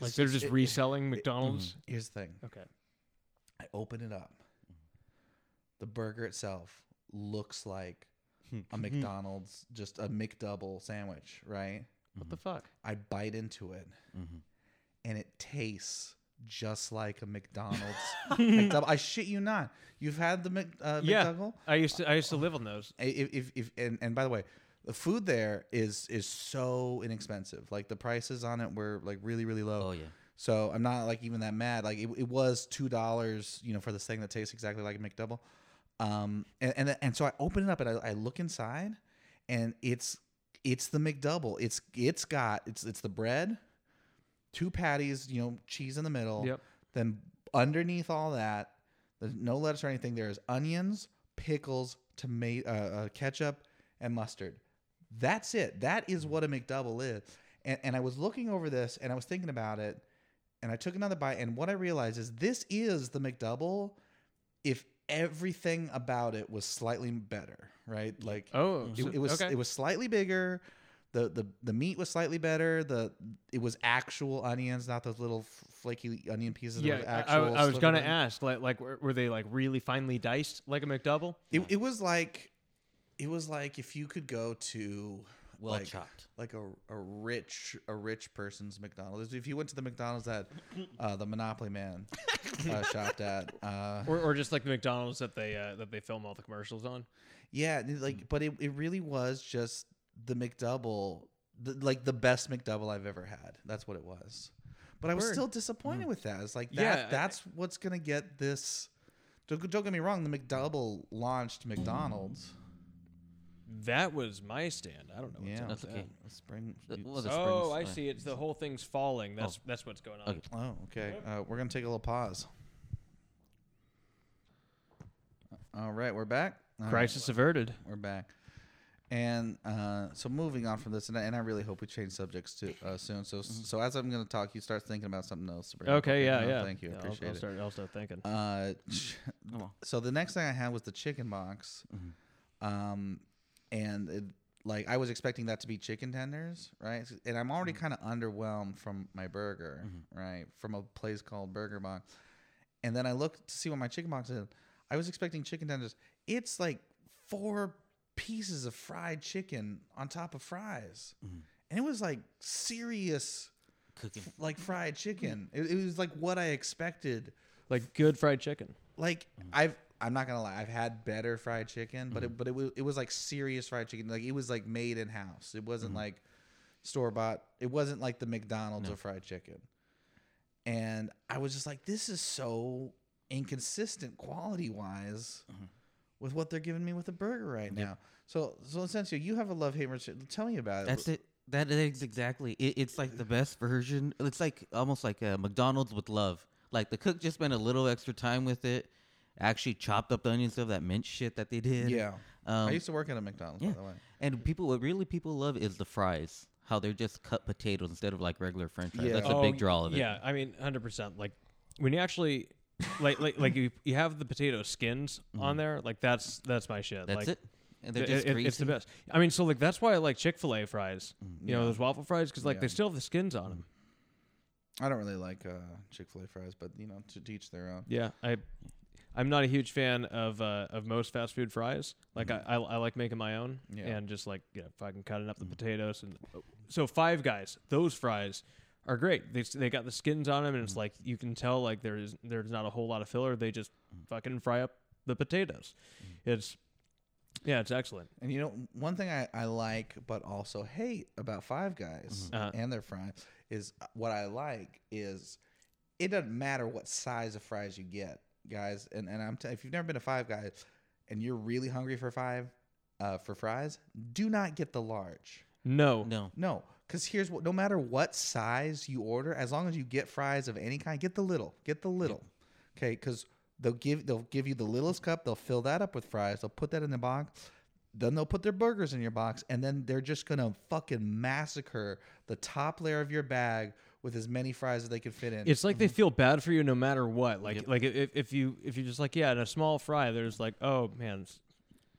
Like they're just it- reselling McDonald's. here's the thing Okay. i open it up the burger itself looks like a *laughs* mcdonald's just a mcdouble sandwich right What the fuck? i bite into it Mhm. and it tastes just like a McDonald's. *laughs* McDouble. I shit you not. You've had the Mc, uh, Yeah. McDouble. I used to I used to live on those. If, if, if and, and by the way, the food there is is so inexpensive. Like the prices on it were like really really low. oh yeah. So I'm not like even that mad. Like it, it was two dollars, you know, for this thing that tastes exactly like a McDouble. Um, and and, and so I open it up and I, I look inside, and it's it's the McDouble. It's it's got it's it's the bread, two patties, you know, cheese in the middle. Yep. Then underneath all that, there's no lettuce or anything. There's onions, pickles, tomato, uh, uh, ketchup, and mustard. That's it. That is what a McDouble is. And, and I was looking over this and I was thinking about it, and I took another bite. And what I realized is this is the McDouble if everything about it was slightly better, right? Like Oh, it, it was okay. it was slightly bigger. The, the the meat was slightly better. The it was actual onions, not those little flaky onion pieces. Yeah, I- I, was gonna ask, like, like were, were they like really finely diced, like a McDouble? It, it was like it was like if you could go to Well like, chopped. like a, a rich a rich person's McDonald's. If you went to the McDonald's that uh, the Monopoly Man uh, *laughs* shopped at, uh, Or, or just like the McDonald's that they uh, that they film all the commercials on? yeah, like but it, it really was just the McDouble, the, like the best McDouble I've ever had. That's what it was. But I was Word. still disappointed with that. It's like that. Yeah, I- that's what's gonna get this. Don't, don't get me wrong. The McDouble launched McDonald's. That was my stand. I don't know. What's Yeah, up That's with okay. a spring. Uh, well, the Oh, I see. It's the whole thing's falling. That's that's what's going on. Okay. Oh, okay. Uh, we're gonna take a little pause. All right, we're back. All right, Crisis averted. we're back. And uh, so moving on from this, and I, and I really hope we change subjects to uh, soon. So so as I'm going to talk, you start thinking about something else. To bring up, Okay, yeah, No, yeah. Thank you, I Yeah, I'll- appreciate I'll, it. I'll start thinking. Uh, Oh, well. so the next thing I had was the chicken box, Mm-hmm. um, and it, like I was expecting that to be chicken tenders, right? And I'm already Mm-hmm. kind of underwhelmed from my burger, right? From a place called Burger Box, and then I looked to see what my chicken box is. I was expecting chicken tenders. It's like four pieces of fried chicken on top of fries, Mm-hmm. and it was like serious, Cooking. like fried chicken. It, it was like what I expected like good fried chicken. like I've I'm not gonna lie, I've had better fried chicken, but it mm-hmm. but it was it was like serious fried chicken. Like it was like made in house. It wasn't mm-hmm. like store bought. It wasn't like the McDonald's of fried chicken. And I was just like, this is so inconsistent quality wise mm-hmm. with what they're giving me with a burger right now. So so Essential, you have a love hate relationship. Tell me about it. That's it. That is exactly. It, it's like the best version. It's like almost like a McDonald's with love. Like the cook just spent a little extra time with it. Actually chopped up the onions of that mint shit that they did. Yeah. Um, I used to work at a McDonald's, yeah. by the way. And people, what really people love is the fries. How they're just cut potatoes instead of like regular French fries. Yeah. That's a Oh, big draw of it. Yeah, I mean, hundred percent. Like when you actually, like, like, like you, you have the potato skins on there. Like that's that's my shit. That's like, it. And they're just it- greasy. it's the best. I mean, so like that's why I like Chick Fil A fries. You know those waffle fries because like they still have the skins on them. I don't really like uh, Chick Fil A fries, but you know, to teach their own. Yeah, I, I'm not a huge fan of uh, of most fast food fries. Like I, I, I like making my own Yeah. and just like you know, fucking cutting up the potatoes and so Five Guys, those fries are great. They they got the skins on them and it's like you can tell like there is there's not a whole lot of filler. They just fucking fry up the potatoes. It's yeah, it's excellent. And you know, one thing I, I like but also hate about Five Guys Uh-huh. and their fries is uh, what I like is it doesn't matter what size of fries you get, guys. And and I'm t- if you've never been to Five Guys and you're really hungry for five uh, for fries, do not get the large. No, No. No, because here's what: no matter what size you order, as long as you get fries of any kind, get the little, get the little, okay? Because they'll give they'll give you the littlest cup. They'll fill that up with fries. They'll put that in the box. Then they'll put their burgers in your box, and then they're just gonna fucking massacre the top layer of your bag with as many fries as they could fit in. It's like they feel bad for you no matter what. Like Yep. like if, if you if you're just like yeah, in a small fry, there's like oh man, s-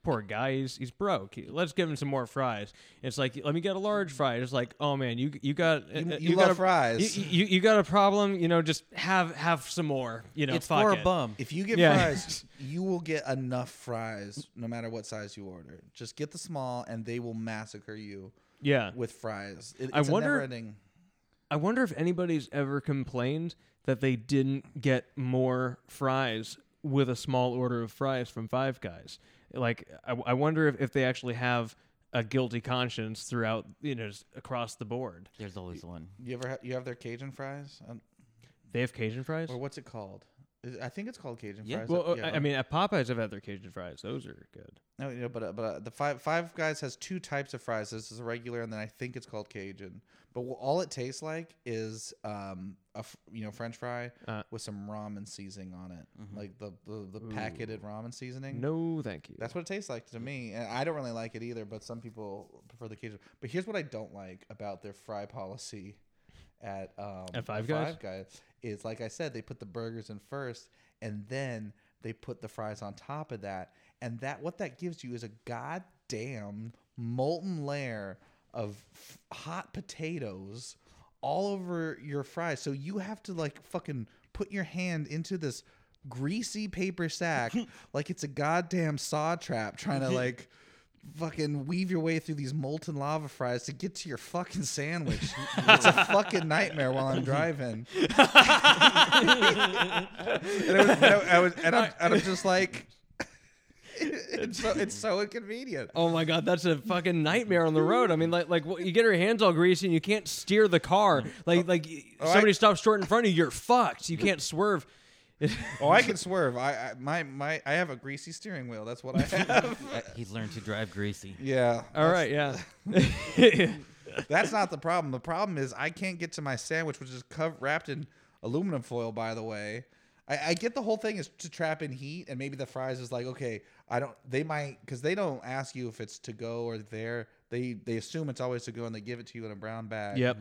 poor guy, he's he's broke. He- Let's give him some more fries. It's like let me get a large fry. It's like oh man, you you got You- uh, you got love a, fries. You, you you got a problem. You know, just have have some more. You know, it's fuck for it. a bum. If you get Yeah. fries, *laughs* you will get enough fries no matter what size you order. Just get the small, and they will massacre you Yeah, with fries. It, I it's a wonder- never-ending. I wonder if anybody's ever complained that they didn't get more fries with a small order of fries from Five Guys. Like, I, I wonder if, if they actually have a guilty conscience throughout, you know, just across the board. There's always one. You ever ha- you have their Cajun fries? Um, They have Cajun fries. or what's it called? I think it's called Cajun Yeah. fries. Well, uh, Yeah. I I mean, at Popeyes, I've had their Cajun fries. Those are good. No, you know, but uh, but uh, the five Five Guys has two types of fries. This is a regular, and then I think it's called Cajun. But all it tastes like is um a you know French fry Uh, with some ramen seasoning on it, Mhm. like the the, the packeted ramen seasoning. No, thank you. That's what it tastes like to me, and I don't really like it either. But some people prefer the Cajun. But here's what I don't like about their fry policy at um, At Five Guys? Five Guys is like I said, they put the burgers in first, and then they put the fries on top of that, and that what that gives you is a goddamn molten layer of f- hot potatoes all over your fries. So you have to like fucking put your hand into this greasy paper sack *laughs* like it's a goddamn saw trap trying to like fucking weave your way through these molten lava fries to get to your fucking sandwich. *laughs* it's a fucking nightmare while I'm driving. *laughs* and, it was, and I, I was, and, I'm, and I'm *laughs* just like, it's so, it's so inconvenient. Oh my god, that's a fucking nightmare on the road. I mean, like, like what- you get your hands all greasy and you can't steer the car. Like, oh, like Oh, I- somebody stops short in front of you, you're fucked. You can't swerve. Oh, I can swerve. I, I my my I have a greasy steering wheel. That's what I *laughs* have. He's learned to drive greasy. yeah. all right, yeah. *laughs* That's not the problem. The problem is I can't get to my sandwich, which is cov- wrapped in aluminum foil. By the way, I, I get the whole thing is to trap in heat, and maybe the fries is like okay, I don't. They might because they don't ask you if it's to go or there. They they assume it's always to go, and they give it to you in a brown bag. yep.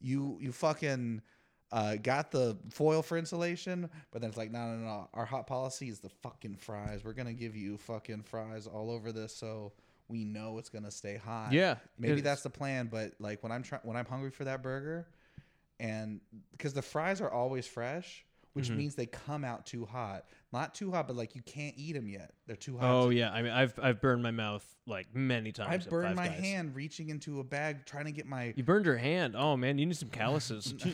You you fucking. Uh, got the foil for insulation, but then it's like, no, no, no. Our hot policy is the fucking fries. We're gonna give you fucking fries all over this, so we know it's gonna stay hot Yeah. maybe that's the plan but like when i'm trying when i'm hungry for that burger and because the fries are always fresh which Mm-hmm. means they come out too hot not too hot but like you can't eat them yet they're too hot Oh yeah. I mean, I've I've burned my mouth like many times. i burned my Guys. hand reaching into a bag trying to get my You burned your hand. Oh man, you need some *laughs* calluses. *laughs*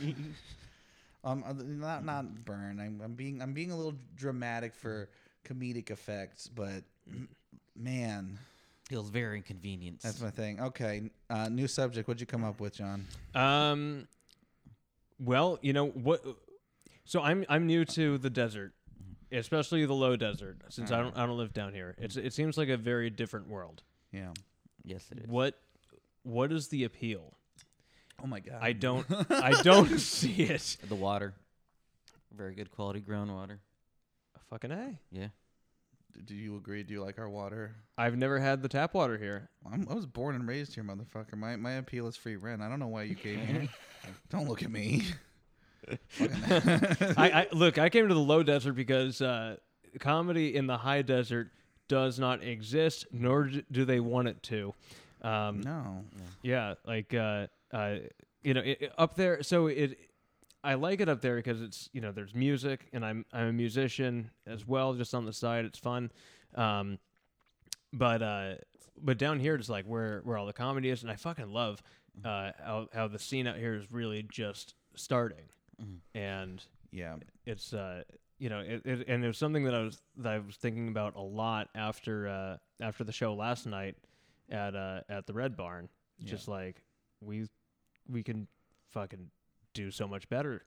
um not not burn I'm, I'm being i'm being a little dramatic for comedic effects but man Feels very inconvenient. that's my thing okay uh new subject what'd you come up with john Um, well, you know what? So I'm I'm new to the desert, especially the low desert, since I don't I don't live down here. It's it seems like a very different world. yeah yes, it is. What what is the appeal? Oh my god I don't I *laughs* don't see it. The water, very good quality groundwater. A fucking a. Yeah. do you agree do you like our water I've never had the tap water here. I'm, I was born and raised here, motherfucker. My my appeal is free rent. I don't know why you came here. *laughs* don't look at me. *laughs* I, I look. I came to the low desert because uh, comedy in the high desert does not exist, nor do they want it to. Um, no. Yeah, like uh, uh, you know, it, it- up there. So it, I like it up there because it's you know there's music, and I'm I'm a musician as well, just on the side. It's fun, um, but uh, but down here it's like where where all the comedy is, and I fucking love uh, how how the scene out here is really just starting, and Yeah. it's uh you know it, it and was something that I was that I was thinking about a lot after uh after the show last night at uh at the Red Barn Yeah. just like we we can fucking do so much better.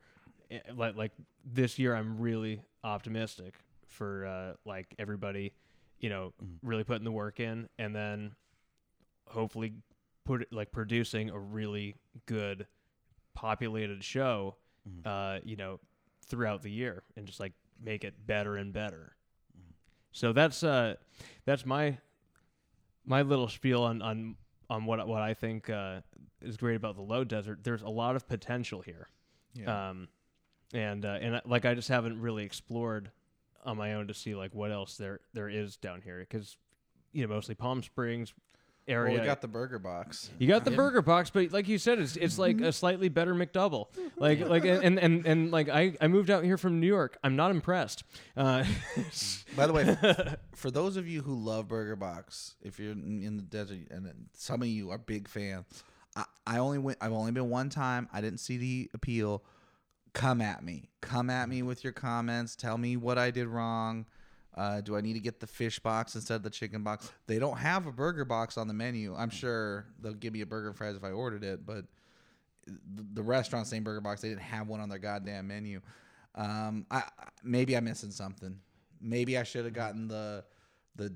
Eh, like like this year I'm really optimistic for uh like everybody you know really putting the work in and then hopefully put it like producing a really good populated show uh you know throughout the year and just like make it better and better. So that's uh that's my my little spiel on on on what what I think uh is great about the low desert there's a lot of potential here Yeah. um and uh, and like I just haven't really explored on my own to see like what else there there is down here because you know mostly Palm Springs well, area we got the burger box. you got the burger box, but like you said, it's it's like a slightly better McDouble. Like like and and and like I I moved out here from New York. I'm not impressed. Uh, *laughs* By the way, for those of you who love Burger Box, if you're in, in the desert and some of you are big fans, I, I only went. I've only been one time. I didn't see the appeal. Come at me. Come at me with your comments. Tell me what I did wrong. Uh, do I need to get the fish box instead of the chicken box? They don't have a burger box on the menu. I'm sure they'll give me a burger and fries if I ordered it, but the, restaurant same burger box they didn't have one on their goddamn menu. Um, I I- maybe I'm missing something. Maybe I should have gotten the the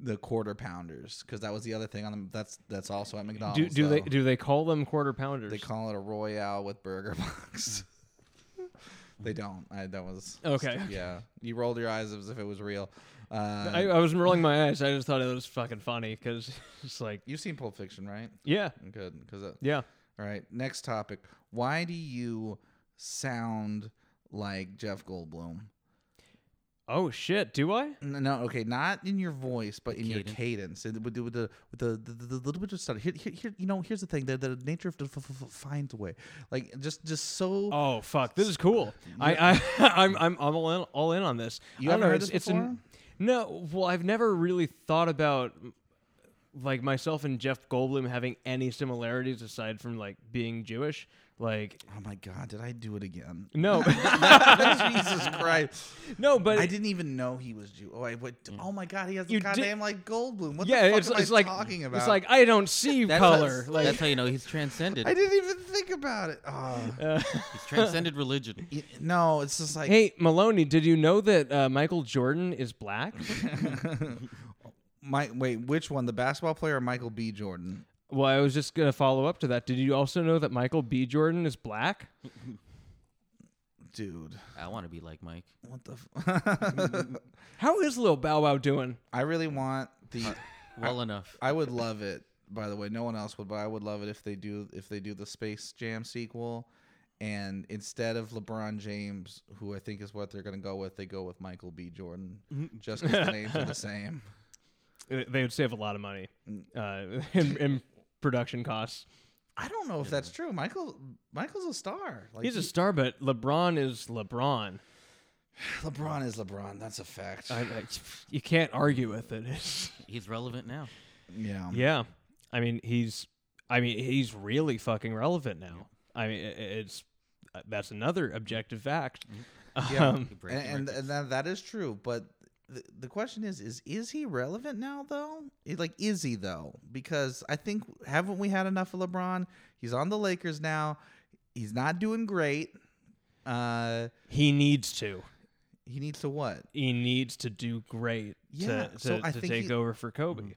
the quarter pounders because that was the other thing on them. That's that's also at McDonald's. Do, do they do they call them quarter pounders? They call it a royale with burger *laughs* box. They don't. I that was Okay. Yeah, you rolled your eyes as if it was real. Uh, I, I wasn't rolling my eyes. I just thought it was fucking funny because *laughs* it's like, you've seen Pulp Fiction, right? yeah, Good, because yeah. all right. Next topic. Why do you sound like Jeff Goldblum? Oh shit, do I? No, okay, not in your voice, but in your cadence. cadence, and with the with the with the, the, the, little bit of stuff. Here, here, here, you know, here's the thing: the, the nature of the f- f- finds a way. Like just, just so. Oh fuck, this is cool. I, I *laughs* I'm I'm I'm all in all in on this. You I don't haven't know, heard it's, this it's an- before? no, well, I've never really thought about like myself and Jeff Goldblum having any similarities aside from like being Jewish. Like oh my god, did I do it again? no, *laughs* Jesus Christ! no, but I didn't even know he was Jew. Oh, I would. Oh my god, he has You a did- goddamn like Goldblum. What yeah, the fuck it's am it's I like talking about? it's like I don't see That's color. How, like that's how you know he's transcended. I didn't even think about it. Oh. uh, He's transcended religion. *laughs* Y- no, it's just like hey Maloney, did you know that uh, Michael Jordan is black? *laughs* My wait, which one? The basketball player or Michael B. Jordan? Well, I was just gonna follow up to that. Did you also know that Michael B. Jordan is black? Dude, I want to be like Mike. what the? F- *laughs* How is Lil Bow Wow doing? I really want the. Well enough. I would love it. By the way, no one else would, but I would love it if they do if they do the Space Jam sequel, and instead of LeBron James, who I think is what they're gonna go with, they go with Michael B. Jordan, just because the *laughs* names are the same. They would save a lot of money Mm. uh, *laughs* in, in production costs. I don't know if that's true. Michael Michael's a star. Like He's a he- star, but LeBron is LeBron. *sighs* LeBron is LeBron. That's a fact. I, I, you can't argue with it. *laughs* He's relevant now. yeah. yeah, I mean he's, I mean he's really fucking relevant now. I mean i- it's uh, that's another objective fact. Yeah. Um, He breaks and, and, records. and that, that is true but the, the question is is is he relevant now though? Like is he though? Because i think haven't we had enough of lebron? He's on the lakers now. He's not doing great. Uh he needs to. he needs to what? He needs to do great Yeah, to, to, so I to think take he- over for Kobe.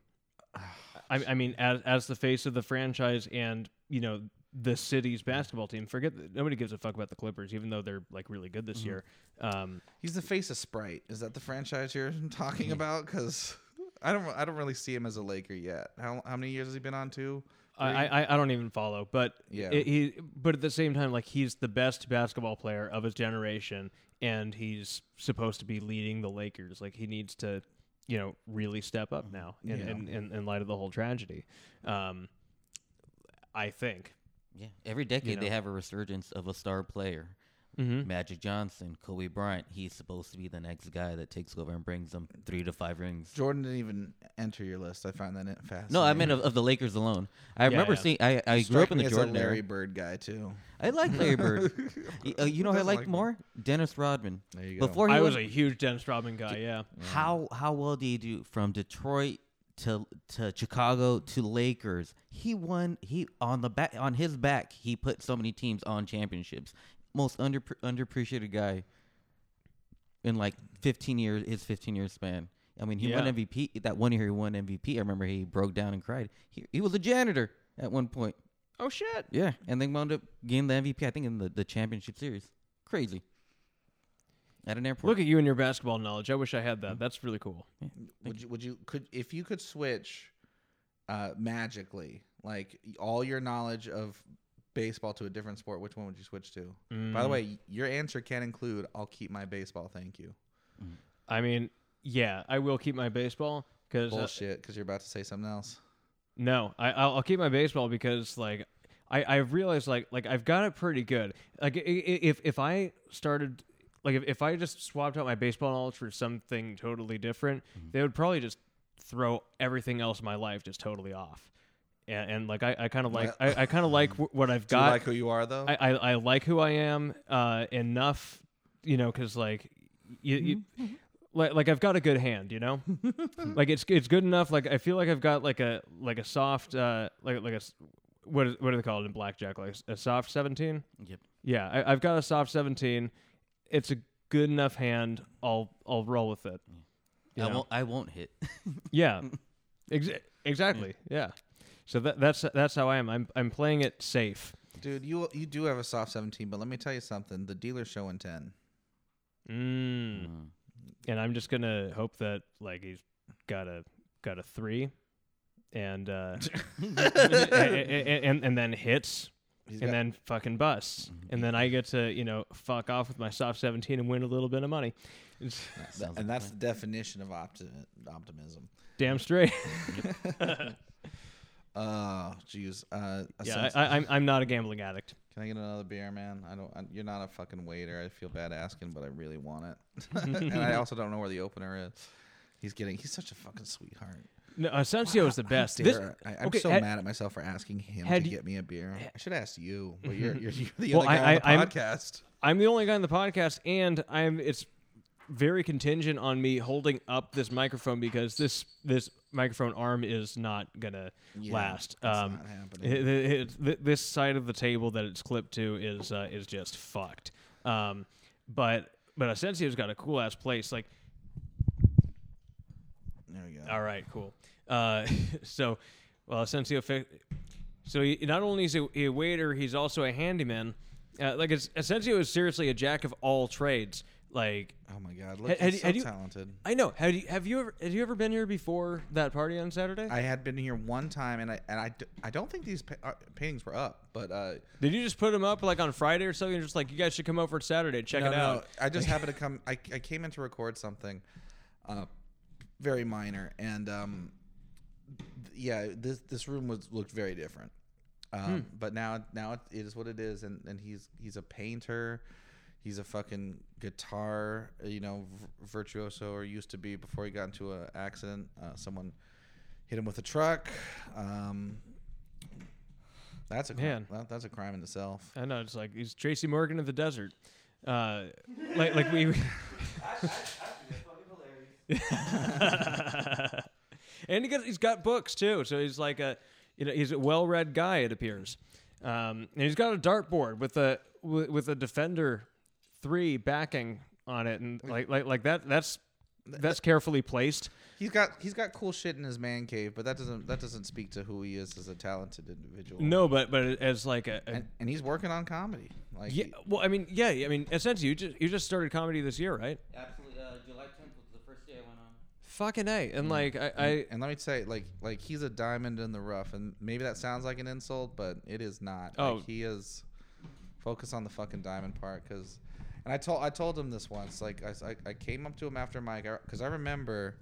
I, I mean, as as the face of the franchise and you know the city's basketball team. Forget that nobody gives a fuck about the Clippers, even though they're like really good this year. Um, he's the face of sprite is that the franchise you're *laughs* talking about because i don't i don't really see him as a laker yet how, how many years has he been on two I, I I don't even follow, but Yeah. it- he but at the same time, like he's the best basketball player of his generation, and he's supposed to be leading the Lakers. Like he needs to, you know, really step up now in Yeah. in, in, in light of the whole tragedy. Um, I think. Yeah. Every decade they know. have a resurgence of a star player. Mm-hmm. Magic Johnson, Kobe Bryant. He's supposed to be the next guy that takes over and brings them three to five rings. jordan didn't even enter your list i find that fascinating No, I meant of, of the Lakers alone. I remember yeah. seeing. I, I grew up in me the as a Jordan larry era. bird guy too I like Larry Bird. *laughs* Y- uh, you know, who I doesn't like like him? more Dennis Rodman. there you go Before he I was, was a huge Dennis Rodman guy. Yeah. how how well did he do from Detroit to to Chicago to Lakers? He won. He on the back on his back. He put so many teams on championships. Most under underappreciated guy in like 15 years. His 15 year span. I mean, he won MVP. That one year he won MVP. I remember he broke down and cried. He, he was a janitor at one point. Oh shit. Yeah, and they wound up getting the MVP. I think in the, the championship series. Crazy. At an airport. Look at you and your basketball knowledge. I wish I had that. That's really cool. Would you would you could if you could switch uh magically like all your knowledge of baseball to a different sport, which one would you switch to? By the Mm. way, your answer can include I'll keep my baseball, thank you. I mean, yeah, I will keep my baseball because Bullshit, because you're about to say something else. No, I, I'll, I'll keep my baseball because like I I've realized like like I've got it pretty good. Like i- i- if if I started like if, if I just swapped out my baseball knowledge for something totally different, they would probably just throw everything else in my life just totally off. And, and like I, I kind of like I, I kind of *laughs* like what I've Do you got. like who you are though? I, I I like who I am uh, enough, you know, because like you, you like like I've got a good hand, you know, *laughs* like it's it's good enough. Like I feel like I've got like a like a soft uh like like a s- what is, what do they call it in blackjack? Like a soft seventeen? Yep. Yeah, I, I've got a soft seventeen. It's a good enough hand. I'll I'll roll with it. You I know? won't. I won't hit. *laughs* Yeah, Exa- exactly. Yeah. So that, that's that's how I am. I'm I'm playing it safe. Dude, you you do have a soft 17, but let me tell you something. The dealer's showing 10. Mm. Mm. And I'm just gonna hope that like he's got a got a three, and uh, *laughs* *laughs* and, and and then hits, He's and got- then fucking busts, and then I get to you know fuck off with my soft 17 and win a little bit of money. It's That sounds like and that's the definition of opti- optimism. damn straight. Oh, *laughs* jeez. Uh, a yeah, sense- I, I, I'm I'm not a gambling addict. Can I get another beer, man? I don't. I, you're not a fucking waiter. I feel bad asking, but I really want it. *laughs* *laughs* and I also don't know where the opener is. He's getting. He's such a fucking sweetheart. No, Asensio is the best. This, I, I'm okay, so had- mad at myself for asking him to you- get me a beer. I should ask you, but you're you're, you're the Well, other guy I- on the I'm- podcast. I'm the only guy in the podcast, and I'm it's very contingent on me holding up this microphone because this this microphone arm is not gonna Yeah, last. it's Um, not happening. it- it- it- this side of the table that it's clipped to is uh, is just fucked. Um, but but Asensio's got a cool ass place. Like, there we go. all right, cool. Uh, *laughs* so, well, Asensio, fi- so he, not only is he a waiter, he's also a handyman. Uh, like, it's, Asensio is seriously a jack of all trades. Like, Oh my god, look, Had- had he's you- had so you- talented. I know. Have you have you ever have you ever been here before that party on Saturday? I had been here one time, and I and I, I don't think these pa- uh, paintings were up, but uh, Did you just put them up like on Friday or something? Just like you guys should come over Saturday, check no, it no, out. I just *laughs* happened to come. I, I came in to record something, uh, very minor, and um, th- yeah, this this room was looked very different. Um, Hmm. but now now it, it is what it is, and and he's he's a painter. He's a fucking guitar, uh, you know, v- virtuoso, or used to be before he got into an accident. Uh, someone hit him with a truck. Um, that's a crime. Man. That, that's a crime in itself. I know it's like he's Tracy Morgan of the desert. Uh, like like we. *laughs* *laughs* and he got he's got books too, so he's like a you know he's a well-read guy. It appears, um, and he's got a dartboard with a with, with a Defender three backing on it, and like like like that that's that's carefully placed. He's got he's got cool shit in his man cave, but that doesn't that doesn't speak to who he is as a talented individual. No, but but as like a, a and, and he's working on comedy. Like yeah. Well, I mean, yeah. I mean, essentially, you just you just started comedy this year, right? Absolutely. Uh, July 10th was the first day I went on. Fucking a. And like I, I and, and let me say, like like he's a diamond in the rough, and maybe that sounds like an insult, but it is not. Oh. like, he is. Focus on the fucking diamond part, because. And I told I told him this once. Like I, I, I came up to him after mic, because I remember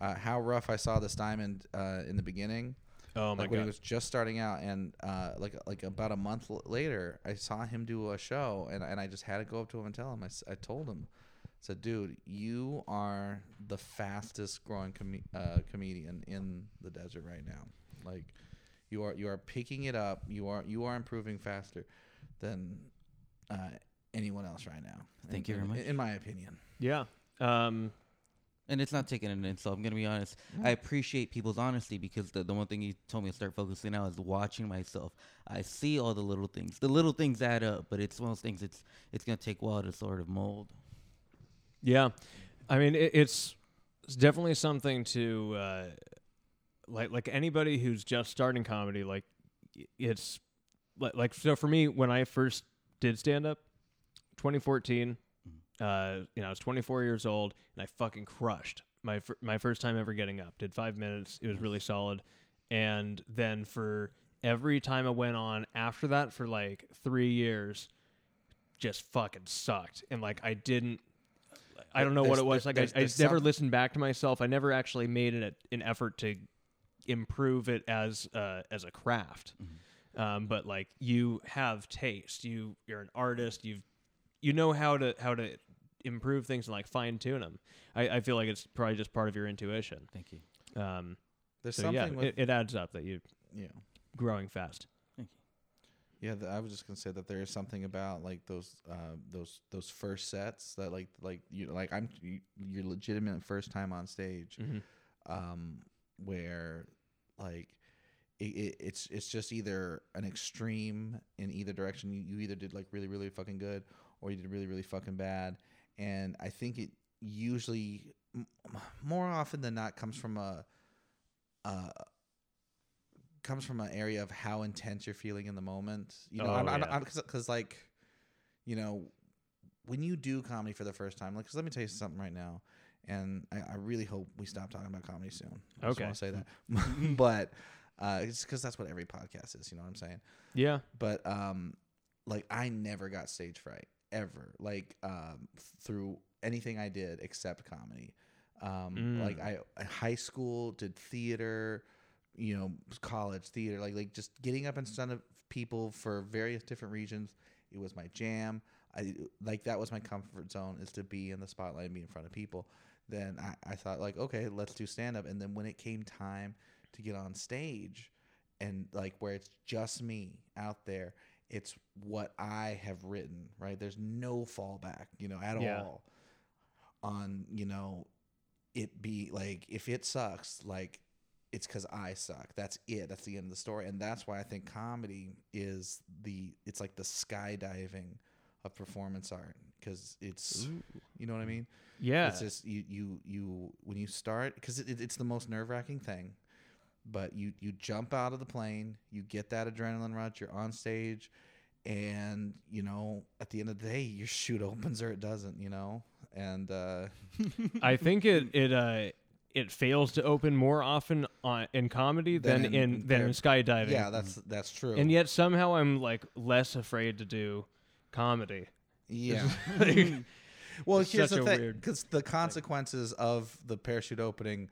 uh, how rough I saw this diamond uh, in the beginning. oh my like when he was just starting out, and uh, like like about a month l- later, I saw him do a show, and and I just had to go up to him and tell him. I, I told him, I said, dude, you are the fastest growing com- uh, comedian in the desert right now. Like, you are you are picking it up. You are you are improving faster than uh, anyone else right now. Thank in, you very in- much. In my opinion. Yeah. Um. And it's not taking an insult. I'm gonna be honest. I appreciate people's honesty because the, the one thing you told me to start focusing on is watching myself. I see all the little things. The little things add up, but it's one of those things. It's it's gonna take a while to sort of mold. Yeah. I mean, it, it's it's definitely something to uh, like like anybody who's just starting comedy. Like, it's like like so for me when I first did stand up, 2014. Uh, you know, I was 24 years old and I fucking crushed my fir- my first time ever getting up. Did five minutes. It was really solid. And then for every time I went on after that for like three years, just fucking sucked. And like I didn't. I don't know what it was. Like I, there's- I there's never some- listened back to myself. I never actually made it a- an effort to improve it as uh, as a craft. Um, but like you have taste. You you're an artist. You've you know how to how to improve things and like fine tune them. I, I feel like it's probably just part of your intuition. Thank you. Um, There's so something yeah, with it, it adds up that you yeah. growing fast. Yeah, I was just gonna say that there is something about like those uh, those those first sets that like like you like I'm you, your legitimate first time on stage, Mm-hmm. um, where like it, it, it's it's just either an extreme in either direction. You, you either did like really really fucking good, or you did really really fucking bad. And I think it usually, m- more often than not, comes from a, uh, comes from an area of how intense you're feeling in the moment. You know, Oh, I'm, yeah. I'm cause, like, you know, when you do comedy for the first time, like, 'cause let me tell you something right now, and I, I really hope we stop talking about comedy soon. I Okay. to say that, *laughs* but uh, it's because that's what every podcast is. You know what I'm saying? Yeah. But um, like I never got stage fright ever. Like um, through anything I did except comedy. Um, Mm. like I high school did theater, you know, college theater. Like like just getting up in mm. front of people for various different regions. It was my jam. I like that was my comfort zone is to be in the spotlight and be in front of people. Then I, I thought like okay let's do stand up and then when it came time to get on stage and like where it's just me out there it's what i have written right there's no fallback you know at Yeah. all on you know it be like if it sucks like it's because i suck. That's it. That's the end of the story. And that's why i think comedy is the it's like the skydiving of performance art because it's you know what i mean? Yeah. it's just you you you when you start because it, it's the most nerve wracking thing. But you you jump out of the plane, you get that adrenaline rush, you're on stage, and you know at the end of the day your chute *laughs* opens or it doesn't, you know, and uh, *laughs* I think it it uh it fails to open more often on in comedy Than than, in- in, than in skydiving. yeah, that's that's true. and yet somehow I'm like less afraid to do comedy. yeah. *laughs* *laughs* Like, Well, It's here's the thing, because the consequences of the parachute opening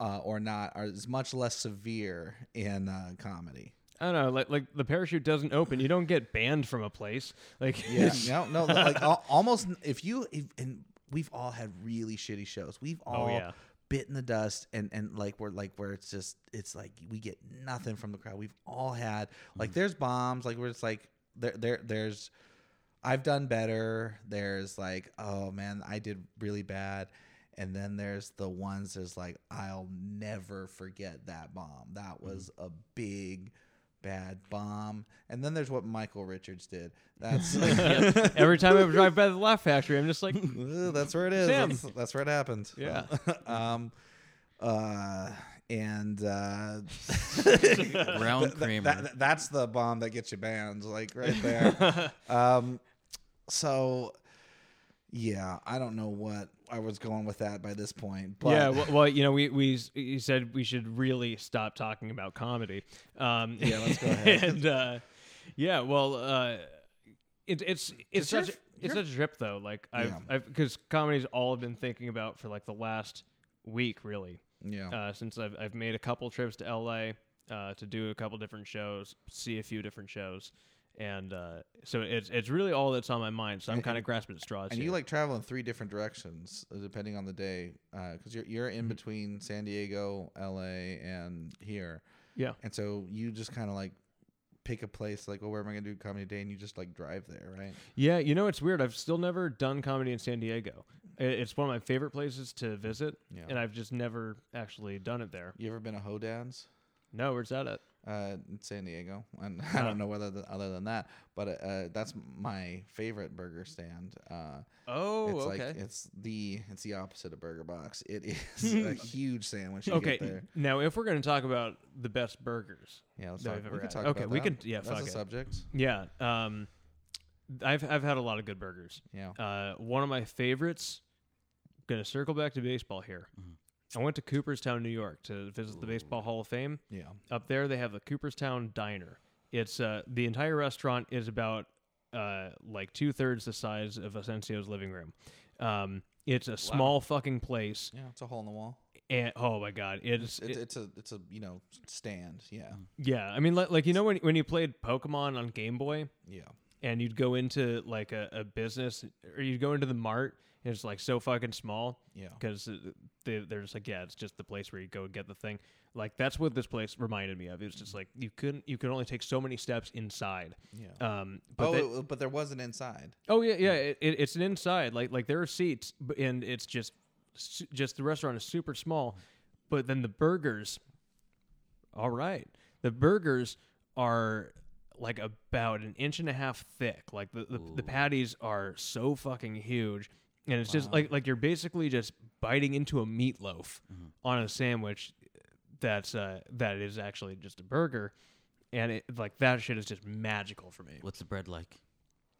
uh, or not are is much less severe in uh, comedy. I don't know, like like the parachute doesn't open. You don't get banned from a place. Like Yeah, *laughs* no, no, like almost if you if, and we've all had really shitty shows. We've all Oh, yeah. Bitten the dust and and like we're like where it's just it's like we get nothing from the crowd. We've all had like mm-hmm. there's bombs like where it's like there there there's I've done better. There's like oh man, I did really bad. And then there's the ones there's like I'll never forget that bomb. That mm-hmm. was a big bad bomb. And then there's what Michael Richards did. *laughs* That's every time I drive by the Laugh Factory, I'm just like, *laughs* that's where it is. That's, that's where it happened. Yeah. *laughs* um, uh, and uh, Brown th- th- Kramer. that- that's the bomb that gets you banned, like right there. um, so yeah, I don't know what I was going with that by this point, but yeah. Well, well, you know, we we you said we should really stop talking about comedy. Um, Yeah, let's go *laughs* ahead. and uh, yeah, well, uh, it, it's it's such it's such a trip though. Like I've Yeah. I've because comedy's all I've been thinking about for like the last week, really. yeah, uh, since I've I've made a couple trips to LA uh, to do a couple different shows, see a few different shows, and uh, so it's it's really all that's on my mind. So I'm kind of grasping at straws. and here. you like travel in three different directions uh, depending on the day, because you're you're in between San Diego, L.A., and here. yeah, And so you just kind of like pick a place like, oh, where am I going to do comedy day? And you just like drive there, right? yeah. You know, it's weird. I've still never done comedy in San Diego. It's one of my favorite places to visit, Yeah. and I've just never actually done it there. You ever been to Hodad's? No, where's that at? Uh, San Diego, and *laughs* I don't know whether the, other than that, but uh, that's my favorite burger stand. Uh, Oh, it's okay. like it's the it's the opposite of Burger Box. It is *laughs* a huge sandwich. You okay, get there. now if we're going to talk about the best burgers, Yeah, let's that talk, I've we ever can talk Okay, about we that. can- yeah, that's fuck a it. subject. yeah, um, I've I've had a lot of good burgers. Yeah, Uh, one of my favorites. Gonna circle back to baseball here. I went to Cooperstown, New York, to visit the Baseball Hall of Fame. yeah. Up there, they have the Cooperstown Diner. It's uh, the entire restaurant is about uh, like two thirds the size of Asensio's living room. Um, it's a small fucking place, Yeah, it's a hole in the wall. and oh my god, it's, It's, it- it's a it's a you know stand. Yeah, yeah. I mean, like, like you know when when you played Pokemon on Game Boy, yeah. and you'd go into like a, a business or you'd go into the mart it's like so fucking small Yeah. because they, they're just like yeah it's just the place where you go get the thing like that's what this place reminded me of it was just like you couldn't you could only take so many steps inside Yeah. um but oh, they- it- but there was an inside. oh yeah yeah it, it, it's an inside like like there are seats and it's just just the restaurant is super small but then the burgers all right the burgers are like about an inch and a half thick. Like the the, the patties are so fucking huge, and it's just like like you're basically just biting into a meatloaf Mhm. on a sandwich that's uh that is actually just a burger, and it like that shit is just magical for me. What's the bread like?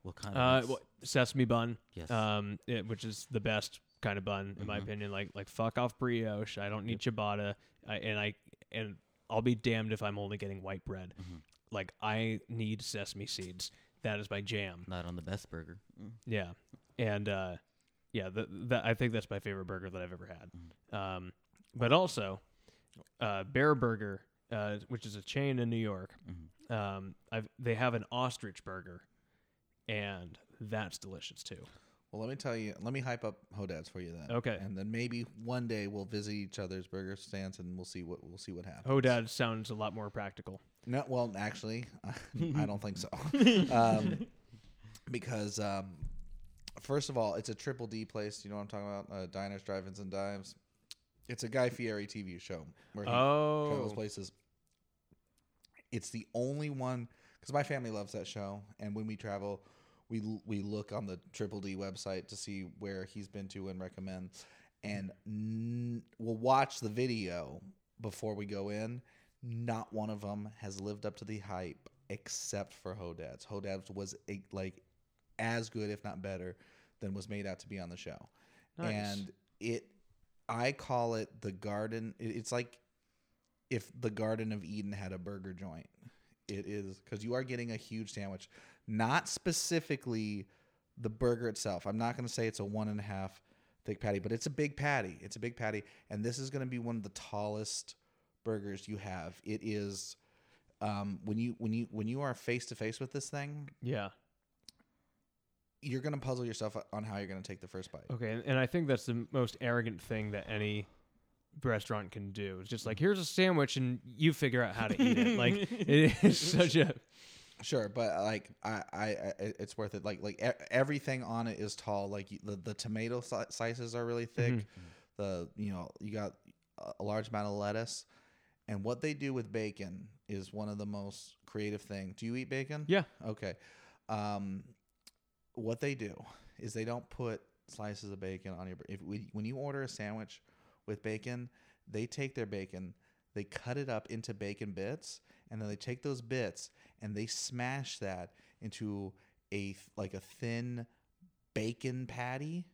What kind Uh, of? sesame bun, yes. um, it, which is the best kind of bun in my Mhm. opinion. Like like fuck off brioche. I don't need ciabatta. I, and I and I'll be damned if I'm only getting white bread. Mhm. Like I need sesame seeds. That is my jam. Not on the best burger. Mm. Yeah, and uh, yeah, the, the, I think that's my favorite burger that I've ever had. Um, but also, uh, Bareburger, uh, which is a chain in New York, Mhm. um, I've, they have an ostrich burger, and that's delicious too. Well, let me tell you. Let me hype up Hodad's for you then. Okay. And then maybe one day we'll visit each other's burger stands and we'll see what we'll see what happens. Oh, Dad sounds a lot more practical. No, well, actually, *laughs* I don't think so. *laughs* um, because um, first of all, it's a triple D place. You know what I'm talking about? Uh, Diners, Drive-ins, and Dives. It's a Guy Fieri TV show where he travels Oh, places. It's the only one because my family loves that show, and when we travel, we we look on the Triple D website to see where he's been to and recommend, and n- we'll watch the video before we go in. Not one of them has lived up to the hype except for Hodad's. Hodad's was a, like as good, if not better, than was made out to be on the show. Nice. and it i call it the garden it's like if the garden of eden had a burger joint. It is because you are getting a huge sandwich. Not specifically the burger itself. I'm not going to say it's a one and a half thick patty but it's a big patty. It's a big patty. And this is going to be one of the tallest burgers you have. It is um, when you when you when you are face to face with this thing yeah. You're going to puzzle yourself on how you're going to take the first bite Okay, and, and I think that's the most arrogant thing that any restaurant can do. It's just like here's a sandwich and you figure out how to eat it. Like *laughs* it is such a Sure, but uh, like I, I, I it's worth it. Like, like e- everything on it is tall. Like the the tomato sli- slices are really thick. Mhm. The you know you got a- a large amount of lettuce, and what they do with bacon is one of the most creative thing. Do you eat bacon? Yeah. Okay. Um, what they do is they don't put slices of bacon on your. If we, when you order a sandwich with bacon, they take their bacon, they cut it up into bacon bits, and then they take those bits and they smash that into a like a thin bacon patty,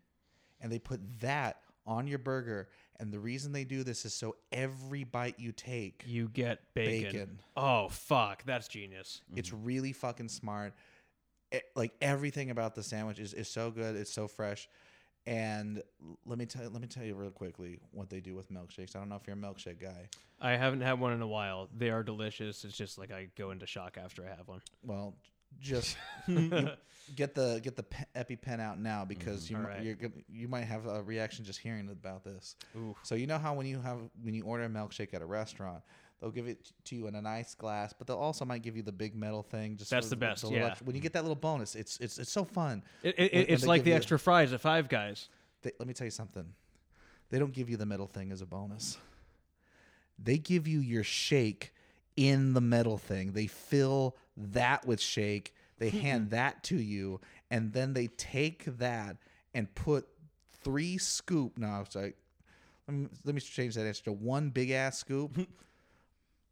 and they put that on your burger. And the reason they do this is so every bite you take, you get bacon. bacon. Oh fuck, that's genius. It's mm-hmm. really fucking smart. E- like everything about the sandwich is, is so good. It's so fresh. And let me tell let me tell you real quickly what they do with milkshakes. I don't know if you're a milkshake guy. I haven't had one in a while. They are delicious. It's just like I go into shock after I have one. Well, just *laughs* get the get the pe- EpiPen out now because mm-hmm. you right. you're you might have a reaction just hearing about this. Ooh. So you know how when you have when you order a milkshake at a restaurant, they'll give it to you in a nice glass, but they'll also might give you the big metal thing. Just That's the best, yeah. extra- when you get that little bonus, it's it's it's so fun. It, it, When- it's like the extra fries at Five Guys. They, let me tell you something. They don't give you the metal thing as a bonus. They give you your shake in the metal thing. They fill that with shake. They hand that to you, and then they take that and put three scoop. No, I'm sorry. Let me, let me change that answer to one big ass scoop *laughs*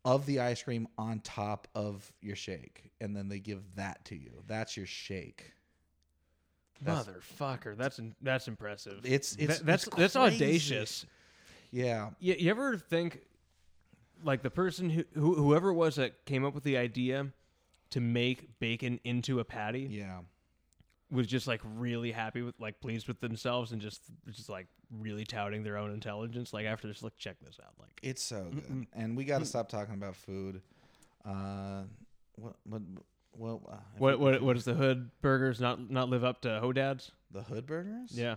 of the ice cream on top of your shake, and then they give that to you. That's your shake. That's- Motherfucker, that's that's impressive. It's it's That- that's it's that's audacious. Yeah. You, you ever think, like the person who, who whoever it was that came up with the idea to make bacon into a patty Yeah. Was just like really happy with like pleased with themselves and just just like really touting their own intelligence. Like after this, look, check this out. Like It's so good. And we got to stop talking about food. Uh, what, what, well, uh, if what what what does the hood burgers not not live up to Hodad's? The Hood Burgers? Yeah,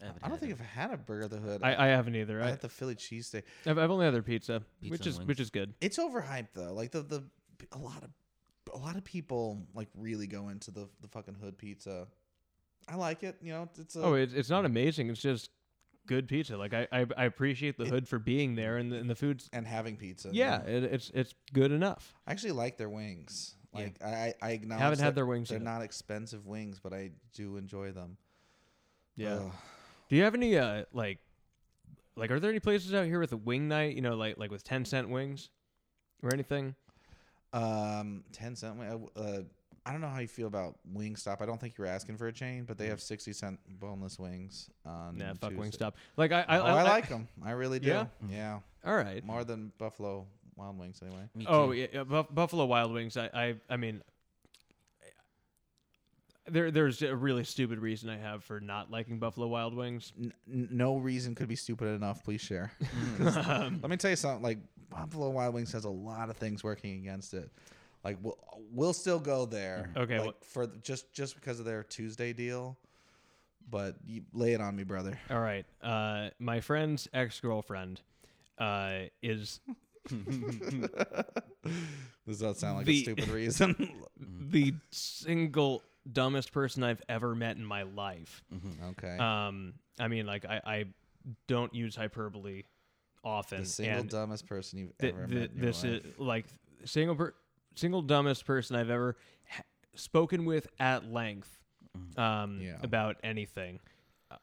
haven't I don't think it. I've had a burger at the Hood. I, I haven't either. I I, had the Philly cheesesteak. I've, I've only had their pizza, Pizza which and is wings. which is good. It's overhyped though. Like the the a lot of a lot of people like really go into the the fucking Hood pizza. I like it. You know, it's a Oh, it's it's not amazing. It's just good pizza. Like I, I, I appreciate the hood for being there, and the, and the food's and having pizza. yeah, it, it's it's good enough. I actually like their wings. Yeah. Like I, I acknowledge Haven't had their wings They're yet. not expensive wings, but I do enjoy them. Yeah. Ugh. Do you have any uh like like are there any places out here with a wing night? You know, like like with ten cent wings or anything? Um, ten cent. Uh, I don't know how you feel about Wingstop. I don't think you're asking for a chain, but they have sixty cent boneless wings on. Nah, fuck Tuesday. Wingstop. Like I I, oh, I, like them. I really do. Yeah? Yeah, All right. more than Buffalo Wild Wings anyway. Oh yeah, yeah, Buff- Buffalo Wild Wings. I, I I mean, there there's a really stupid reason I have for not liking Buffalo Wild Wings. N- n- no reason could be stupid enough. Please share. *laughs* *laughs* Um, Let me tell you something. Like Buffalo Wild Wings has a lot of things working against it. Like we'll we'll still go there. Okay, Like, well- for the- just just because of their Tuesday deal. But you lay it on me, brother. all right. Uh, my friend's ex girlfriend uh, is *laughs* Does that sound like The- a stupid reason? *laughs* the single dumbest person I've ever met in my life. okay. Um, I mean, like I, I don't use hyperbole often. the single and dumbest person you've th- ever th- met. This life. is like single per- single dumbest person I've ever ha- spoken with at length um, Yeah. about anything.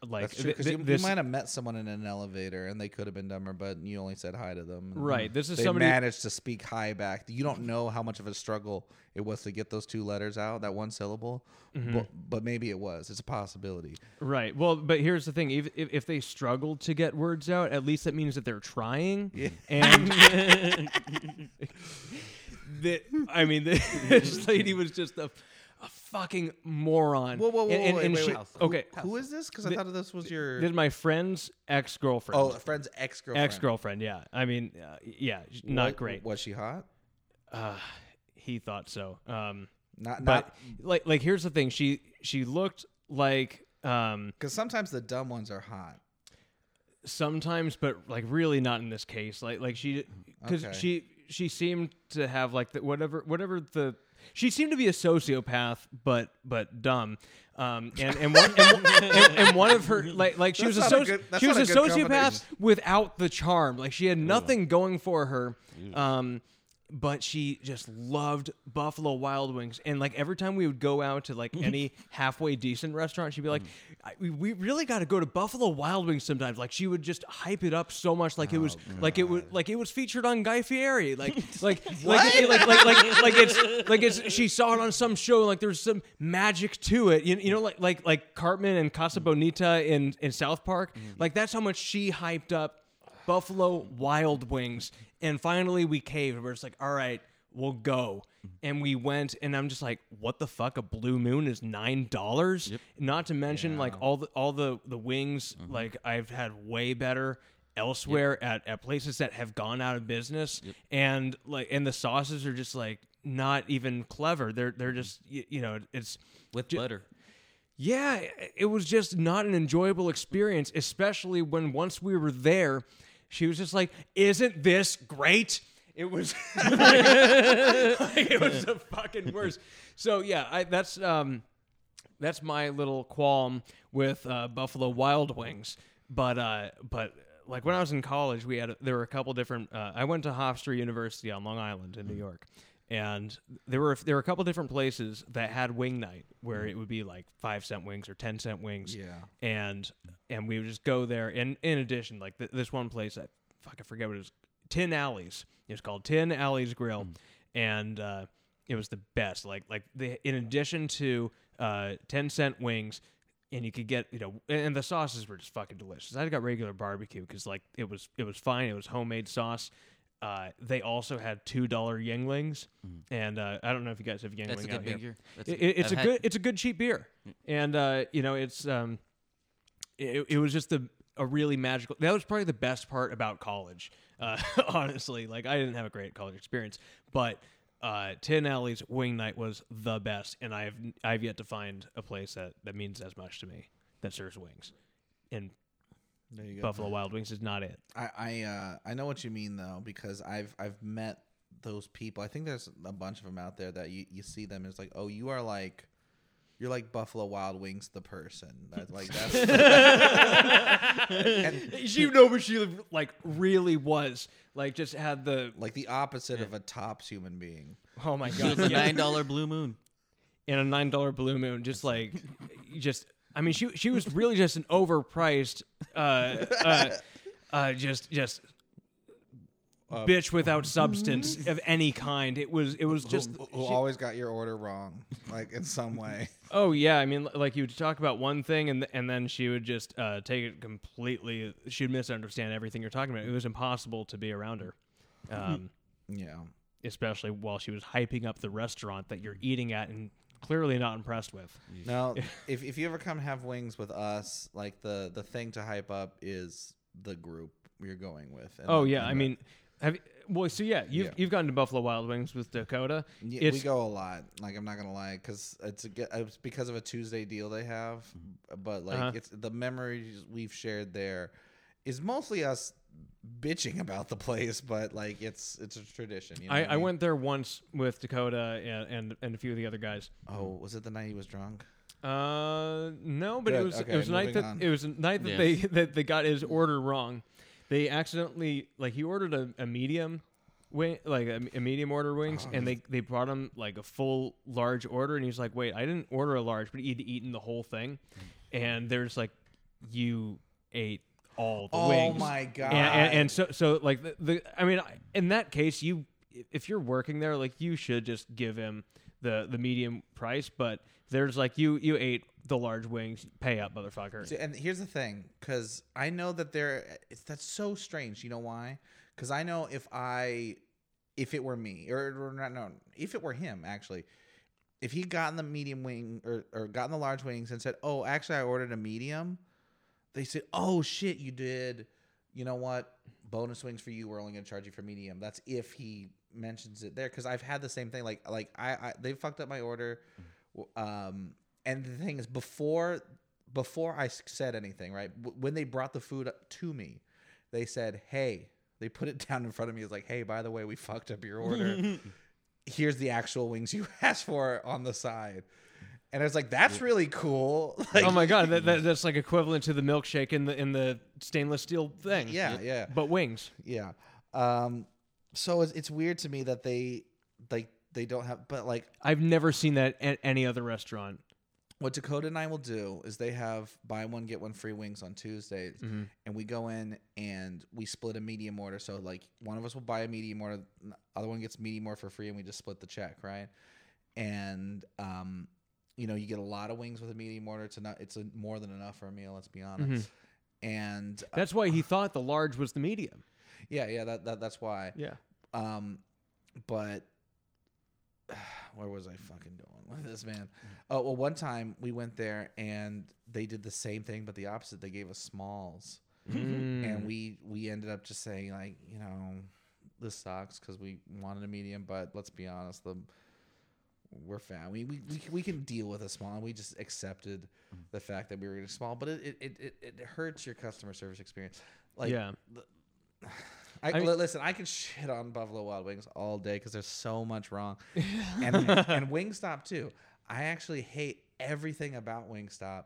Like That's true th- th- you, you might have met someone in an elevator and they could have been dumber, but you only said hi to them. Right, this is they somebody- managed to speak hi back. You don't know how much of a struggle it was to get those two letters out, that one syllable, Mm-hmm. but, but maybe it was. It's a possibility. right. Well, but here's the thing: if, if if they struggled to get words out, at least that means that they're trying. Yeah. And *laughs* *laughs* that I mean, *laughs* this lady was just a fucking moron. Whoa, whoa, whoa, And- and- wait, and wait, she- wait. Okay, Who is this? Because I thought this was your this is my friend's ex girlfriend. oh a friend's ex girlfriend. ex girlfriend. Yeah, I mean, uh, yeah, not great. Was she hot? Uh, he thought so. Um, Not but like, like here's the thing: she she looked like um because sometimes the dumb ones are hot. sometimes, but like really not in this case. Like like she because Okay. she she seemed to have like the, whatever whatever the she seemed to be a sociopath, but but dumb. Um, and and one *laughs* and, one- and, and one of her like like she That's was a, not a soci- good- she was a a sociopath without the charm. Like she had nothing going for her. Um, but she just loved Buffalo Wild Wings, and like every time we would go out to like any *laughs* halfway decent restaurant, she'd be like, mm. I, "We we really got to go to Buffalo Wild Wings sometimes." Like she would just hype it up so much, like it was oh, like it was like it was featured on Guy Fieri, like *laughs* like like, like like like like like it's like it's she saw it on some show, like there's some magic to it, you, you know, like like like Cartman and Casa mm. Bonita in in South Park, mm. like that's how much she hyped up Buffalo Wild Wings. And finally we caved. We're just like, all right, we'll go. Mm-hmm. And we went, and I'm just like, what the fuck? A blue moon is nine dollars. Not to mention like all the all the the wings. Mm-hmm. Like I've had way better elsewhere at, at places that have gone out of business. And like and the sauces are just like not even clever. They're they're mm-hmm. just you, you know it's with Ju- butter. yeah, it was just not an enjoyable experience, especially when once we were there, she was just like, "Isn't this great?" It was, *laughs* like, it was the fucking worst. So yeah, I, that's um, that's my little qualm with uh, Buffalo Wild Wings. But uh, but like when I was in college, we had there were a couple different. Uh, I went to Hofstra University on Long Island in New York, and there were there were a couple different places that had wing night where it would be like five cent wings or ten cent wings. Yeah. and and we would just go there. And in addition, like th- this one place, I fuck I forget what it was. Tin Alleys. It was called Tin Alleys Grill, and uh, it was the best. Like like the in addition to uh, ten cent wings, and you could get you know, and the sauces were just fucking delicious. I got regular barbecue because like it was it was fine. It was homemade sauce. Uh, they also had two dollar Yuenglings, and uh, I don't know if you guys have Yuengling That's a out good here. figure. That's It, it- it's I've a had- good it's a good cheap beer, and uh, you know it's um, it, it was just the a really magical. That was probably the best part about college. Uh, *laughs* honestly, like I didn't have a great college experience, but uh, Tin Alley's Wing Night was the best, and I've I've yet to find a place that that means as much to me that serves wings. And There you go. Buffalo Wild Wings is not it. I I uh, I know what you mean though because I've I've met those people. I think there's a bunch of them out there that you, you see them. It's like oh you are like you're like Buffalo Wild Wings, the person. That like that's *laughs* and, you know what she like really was. Like just had the like the opposite of a tops human being. oh my god! She was god, a nine dollar blue moon. in a nine dollar blue moon, just like just I mean she she was really just an overpriced uh uh, uh just just bitch without substance of any kind. It was it was just who, who always got your order wrong, like in some way. Oh yeah, I mean, like you would talk about one thing, and and then she would just uh, take it completely. She'd misunderstand everything you're talking about. It was impossible to be around her, um, Yeah. especially while she was hyping up the restaurant that you're eating at and clearly not impressed with. Now, *laughs* if if you ever come have wings with us, like the the thing to hype up is the group you're going with. And Oh the- yeah, and I the- mean, have you, well, so yeah, you've Yeah. you've gone to Buffalo Wild Wings with Dakota. Yeah, it's we go a lot. Like I'm not gonna lie, because it's a, ge- it's because of a Tuesday deal they have. But like Uh-huh. it's the memories we've shared there is mostly us bitching about the place, but like it's it's a tradition. You know I, what I mean? went there once with Dakota and, and and a few of the other guys. Oh, was it the night he was drunk? Uh, no, but it was okay, it was a night that on. it was a night that Yes. they that they got his order wrong. They accidentally like he ordered a, a medium wing like a, a medium order wings, and they they brought him like a full large order, and he's like, wait, I didn't order a large, but he'd eaten the whole thing, and there's like, you ate all the Oh wings. my god! And, and, and so, so like the, the, I mean, in that case, you, if you're working there, like you should just give him the the medium price. But there's like you, you ate the large wings, pay up, motherfucker. See, and here's the thing, because I know that there, it's that's so strange. You know why? Because I know if I, if it were me, or, or not, no, if it were him, actually, if he gotten the medium wing or or gotten the large wings and said, "Oh, actually, I ordered a medium," they said, "Oh shit, you did." You know what? Bonus wings for you. We're only gonna charge you for medium. That's if he mentions it there. Because I've had the same thing. Like like I, I they fucked up my order. Um, and the thing is, before before I said anything, right? w- When they brought the food up to me, they said, "Hey." They put it *laughs* down in front of me. It's like, "Hey, by the way, we fucked up your order. *laughs* Here's the actual wings you *laughs* asked for on the side." And I was like, "That's really cool." *laughs* Like, oh my god, that, that, that's like equivalent to the milkshake in the in the stainless steel thing. Yeah, yeah, but wings. yeah. Um, so it's, it's weird to me that they like they don't have, but like I've never seen that at any other restaurant. what Dakota and I will do is they have buy one get one free wings on Tuesdays, Mm-hmm. and we go in and we split a medium order. So like one of us will buy a medium order, the other one gets medium order for free, and we just split the check, right? And um, you know, you get a lot of wings with a medium order. It's enough. It's a, more than enough for a meal. Let's be honest. And uh, That's why he *sighs* thought the large was the medium. yeah, yeah, that, that that's why. Yeah. Um, but *sighs* where was I fucking going with this man? Oh well, one time we went there and they did the same thing, but the opposite. They gave us smalls, Mm. and we we ended up just saying like, you know, this sucks because we wanted a medium, but let's be honest, the we're fat. We, we we we can deal with a small. We just accepted the fact that we were getting small, but it it, it, it hurts your customer service experience. Like yeah. *sighs* I, I mean- listen. I can shit on Buffalo Wild Wings all day because there's so much wrong, *laughs* and and *laughs* Wingstop too. I actually hate everything about Wingstop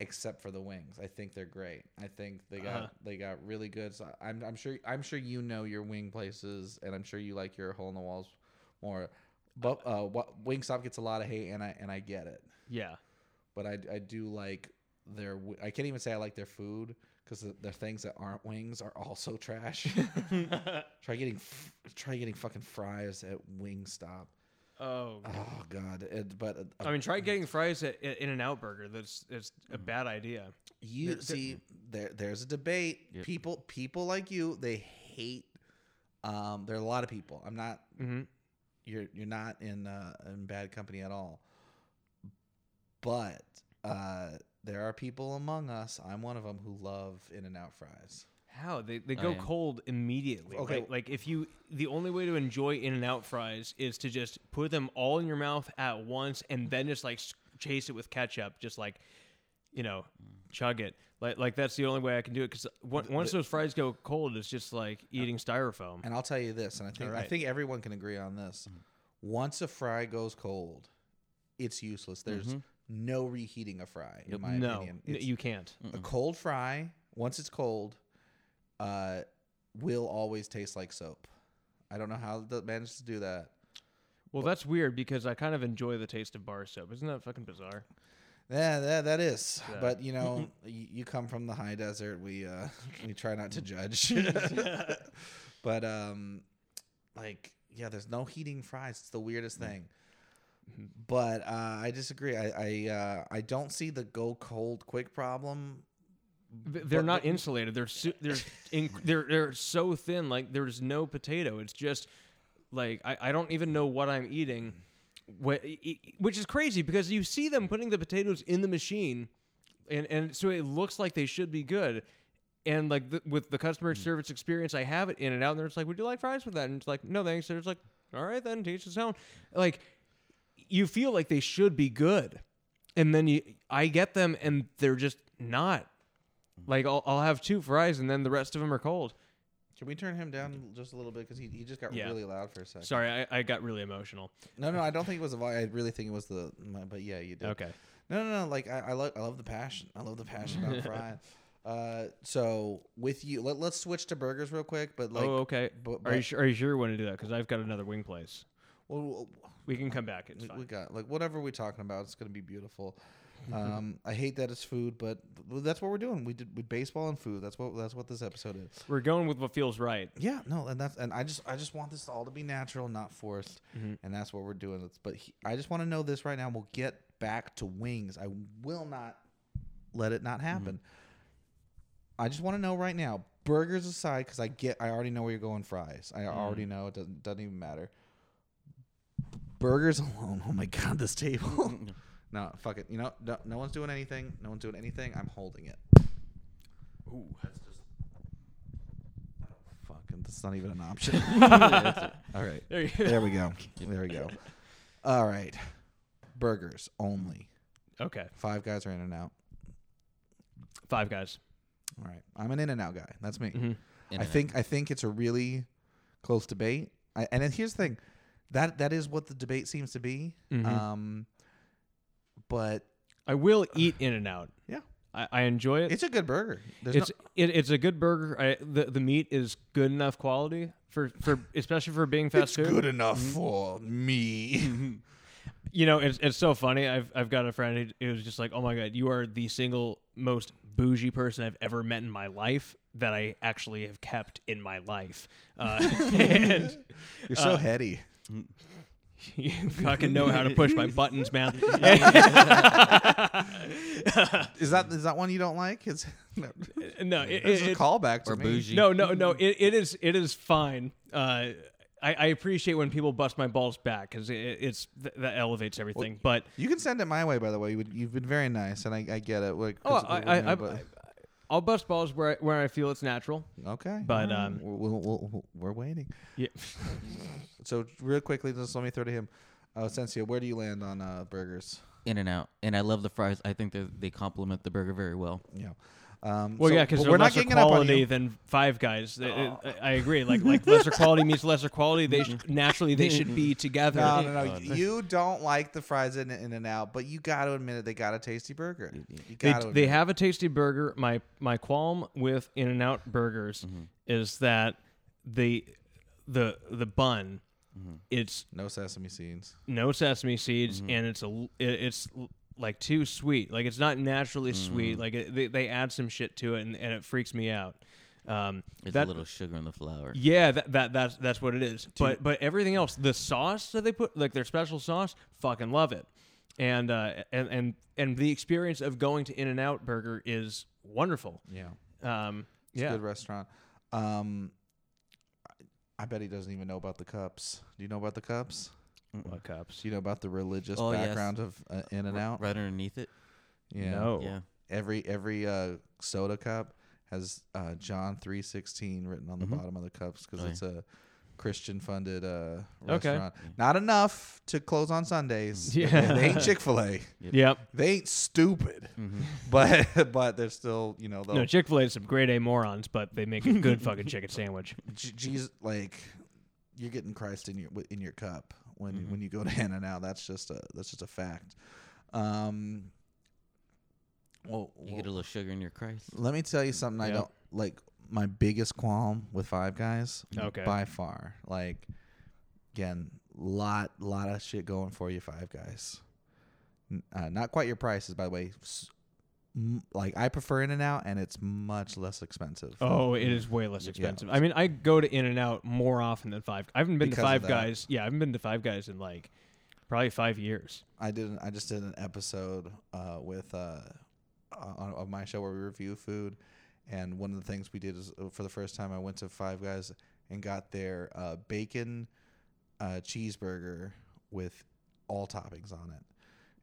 except for the wings. I think they're great. I think they got Uh-huh. they got really good. So I'm I'm sure I'm sure you know your wing places, and I'm sure you like your hole in the walls more. But uh, what Wingstop gets a lot of hate, and I and I get it. Yeah. But I I do like their. I can't even say I like their food because the, the things that aren't wings are also *laughs* trash. *laughs* try getting f- try getting fucking fries at Wingstop. Oh. Oh god! It, but uh, I mean, try getting fries at In and Out Burger. That's that's a bad idea. you see, there there's a debate. Yep. People people like you, they hate. Um, there are a lot of people. I'm not. Mm-hmm. You're you're not in uh, in bad company at all. But uh, there are people among us. I'm one of them who love In and Out fries. How they they I go am. cold immediately. Okay. Like, like if you the only way to enjoy In and Out fries is to just put them all in your mouth at once and then just like chase it with ketchup, just like you know, chug it. Like like that's the only way I can do it because once those fries go cold, it's just like eating styrofoam. And I'll tell you this, and I think I think everyone can agree on this. Once a fry goes cold, it's useless. There's no reheating a fry. In my no, opinion, n- It's you can't. a cold fry. Once it's cold, uh, will always taste like soap. I don't know how they managed to do that. Well, that's weird because I kind of enjoy the taste of bar soap. Isn't that fucking bizarre? Yeah, that, that is. Yeah. But you know, *laughs* you, you come from the high desert. We uh, *laughs* we try not to judge. *laughs* but um, like yeah, there's no heating fries. It's the weirdest thing. But uh, I disagree. I I uh, I don't see the go cold quick problem. They're But- not but- insulated. They're su- they're inc- they're they're so thin. Like there's no potato. It's just like I, I don't even know what I'm eating, wh- i- i- which is crazy because you see them putting the potatoes in the machine, and and so it looks like they should be good. And like the, with the customer hmm. service experience I have it in and out, and they're just like, "Would you like fries with that?" And it's like, "No, thanks." And it's like, "All right, then, teach his own." Like you feel like they should be good, and then you I get them and they're just not. Like I'll, I'll have two fries and then the rest of them are cold. Can we turn him down just a little bit because he, he just got Yeah. really loud for a second. Sorry, I, I got really emotional. No, no, I don't think it was the volume. I really think it was the. But yeah, you did. Okay. No, no, no. Like I, I love, I love the passion. I love the passion about *laughs* frying. Uh, so with you, let, let's switch to burgers real quick. But like, oh, okay. but, Are you but- sure? Are you sure you want to do that? Because I've got another wing place. well, We can come back. It's we, fine. we got like whatever we're talking about. It's gonna be beautiful. *laughs* Um, I hate that it's food, but that's what we're doing. We did with baseball and food. That's what that's what this episode is. We're going with what feels right. Yeah, no, and that's and I just I just want this all to be natural, not forced, mm-hmm. and that's what we're doing. It's- But he, I just want to know this right now. We'll get back to wings. I will not let it not mm-hmm. happen. I just want to know right now. Burgers aside, because I get I already know where you're going. Fries, I mm-hmm. already know it doesn't doesn't even matter. Burgers *laughs* alone. Oh my god, this table. *laughs* no, fuck it. You know, no, no one's doing anything. No one's doing anything. I'm holding it. Ooh. That's just. Fucking, that's not even an *laughs* option. *laughs* All right. There you go. There we go. *laughs* There we go. All right. Burgers only. Okay. Five guys are in and out. Five guys. All right. I'm an in and out guy. That's me. Mhm. I think I think it's a really close debate. I, and then here's the thing. That that is what the debate seems to be. Mhm. Um but I will eat In and Out. *sighs* yeah. I, I enjoy it. It's a good burger. There's It's no, it, it's a good burger. I, the the meat is good enough quality for, for *laughs* especially for being fast it's food. good enough for me. You know, it's it's so funny. I've I've got a friend who, who's just like, "Oh my god, you are the single most bougie person I've ever met in my life that I actually have kept in my life." Uh, *laughs* and *laughs* You're so Uh, heady. *laughs* you fucking know how to push my buttons, man. *laughs* Is that is that one you don't like? It's *laughs* no, no, it, it's it, a callback to or me. bougie. no, no, no. It, it is it is fine. Uh, I, I appreciate when people bust my balls back because it, it's th- that elevates everything. but You can send it my way, by the way. You would, you've been very nice, and I, I get it. Like, oh, 'cause I, I, I, but- I'll bust balls where I, where I feel it's natural. okay, but, all right. um, we're, we'll, we'll, we're waiting. Yeah. *laughs* So real quickly, just let me throw to him. Uh, Sensio, where do you land on uh, burgers? In and out, and I love the fries. I think they they complement the burger very well. Yeah. Um, Well, so- yeah, because we're not lesser getting it up on quality you. than Five Guys. It- it- I agree. Like like lesser quality means lesser quality. They sh- naturally they should be together. No, no, no. Oh, You don't like the fries in, in and out, but you got to admit it. They got a tasty burger. You They, they have a tasty burger. My my qualm with In and Out burgers Mm-hmm. is that the the the bun Mm-hmm. it's no sesame seeds. no sesame seeds Mm-hmm. and it's a l- it- it's l- like too sweet. Like it's not naturally Mm-hmm. sweet. Like it, they they add some shit to it and, and it freaks me out. Um, It's that, a little sugar in the flour. Yeah, that, that that's that's what it is. But but everything else, the sauce that they put, like their special sauce, fucking love it. And uh and and and the experience of going to In and Out Burger is wonderful. Yeah. Um, It's yeah. a good restaurant. Um, I, I bet he doesn't even know about the cups. Do you know about the cups? What cups? You know about the religious Oh, yes. background of uh, In and Out? Right underneath it. Yeah. No. Yeah. Every every uh, soda cup has uh, John three sixteen written on the Mhm. bottom of the cups because Oh, yeah. it's a Christian funded uh, Okay. restaurant. Not enough to close on Sundays. Yeah. They, they ain't Chick fil A. Yep. They ain't stupid. Mm-hmm. *laughs* But but they're still you know they'll No, Chick Fil A is some grade A morons, but they make a good fucking chicken sandwich. *laughs* J- Jesus, like you're getting Christ in your in your cup when when you go to *laughs* In and Out. That's just a that's just a fact. Um, well, You get a little sugar in your Christ. let me tell you something. I don't like my biggest qualm with Five Guys. Okay. by far. Like, again, lot lot of shit going for you, Five Guys. Uh, not quite your prices, by the way. S- m- Like I prefer In and Out, and it's much less expensive. Oh, it is way less Yeah. expensive. I mean, I go to In and Out more often than Five. I haven't been Because to Five. Guys. Yeah, I haven't been to Five Guys in like probably five years. I did. an- I just did an episode uh, with uh, on, of my show where we review food, and one of the things we did is uh, for the first time I went to Five Guys and got their uh, bacon uh, cheeseburger with all toppings on it.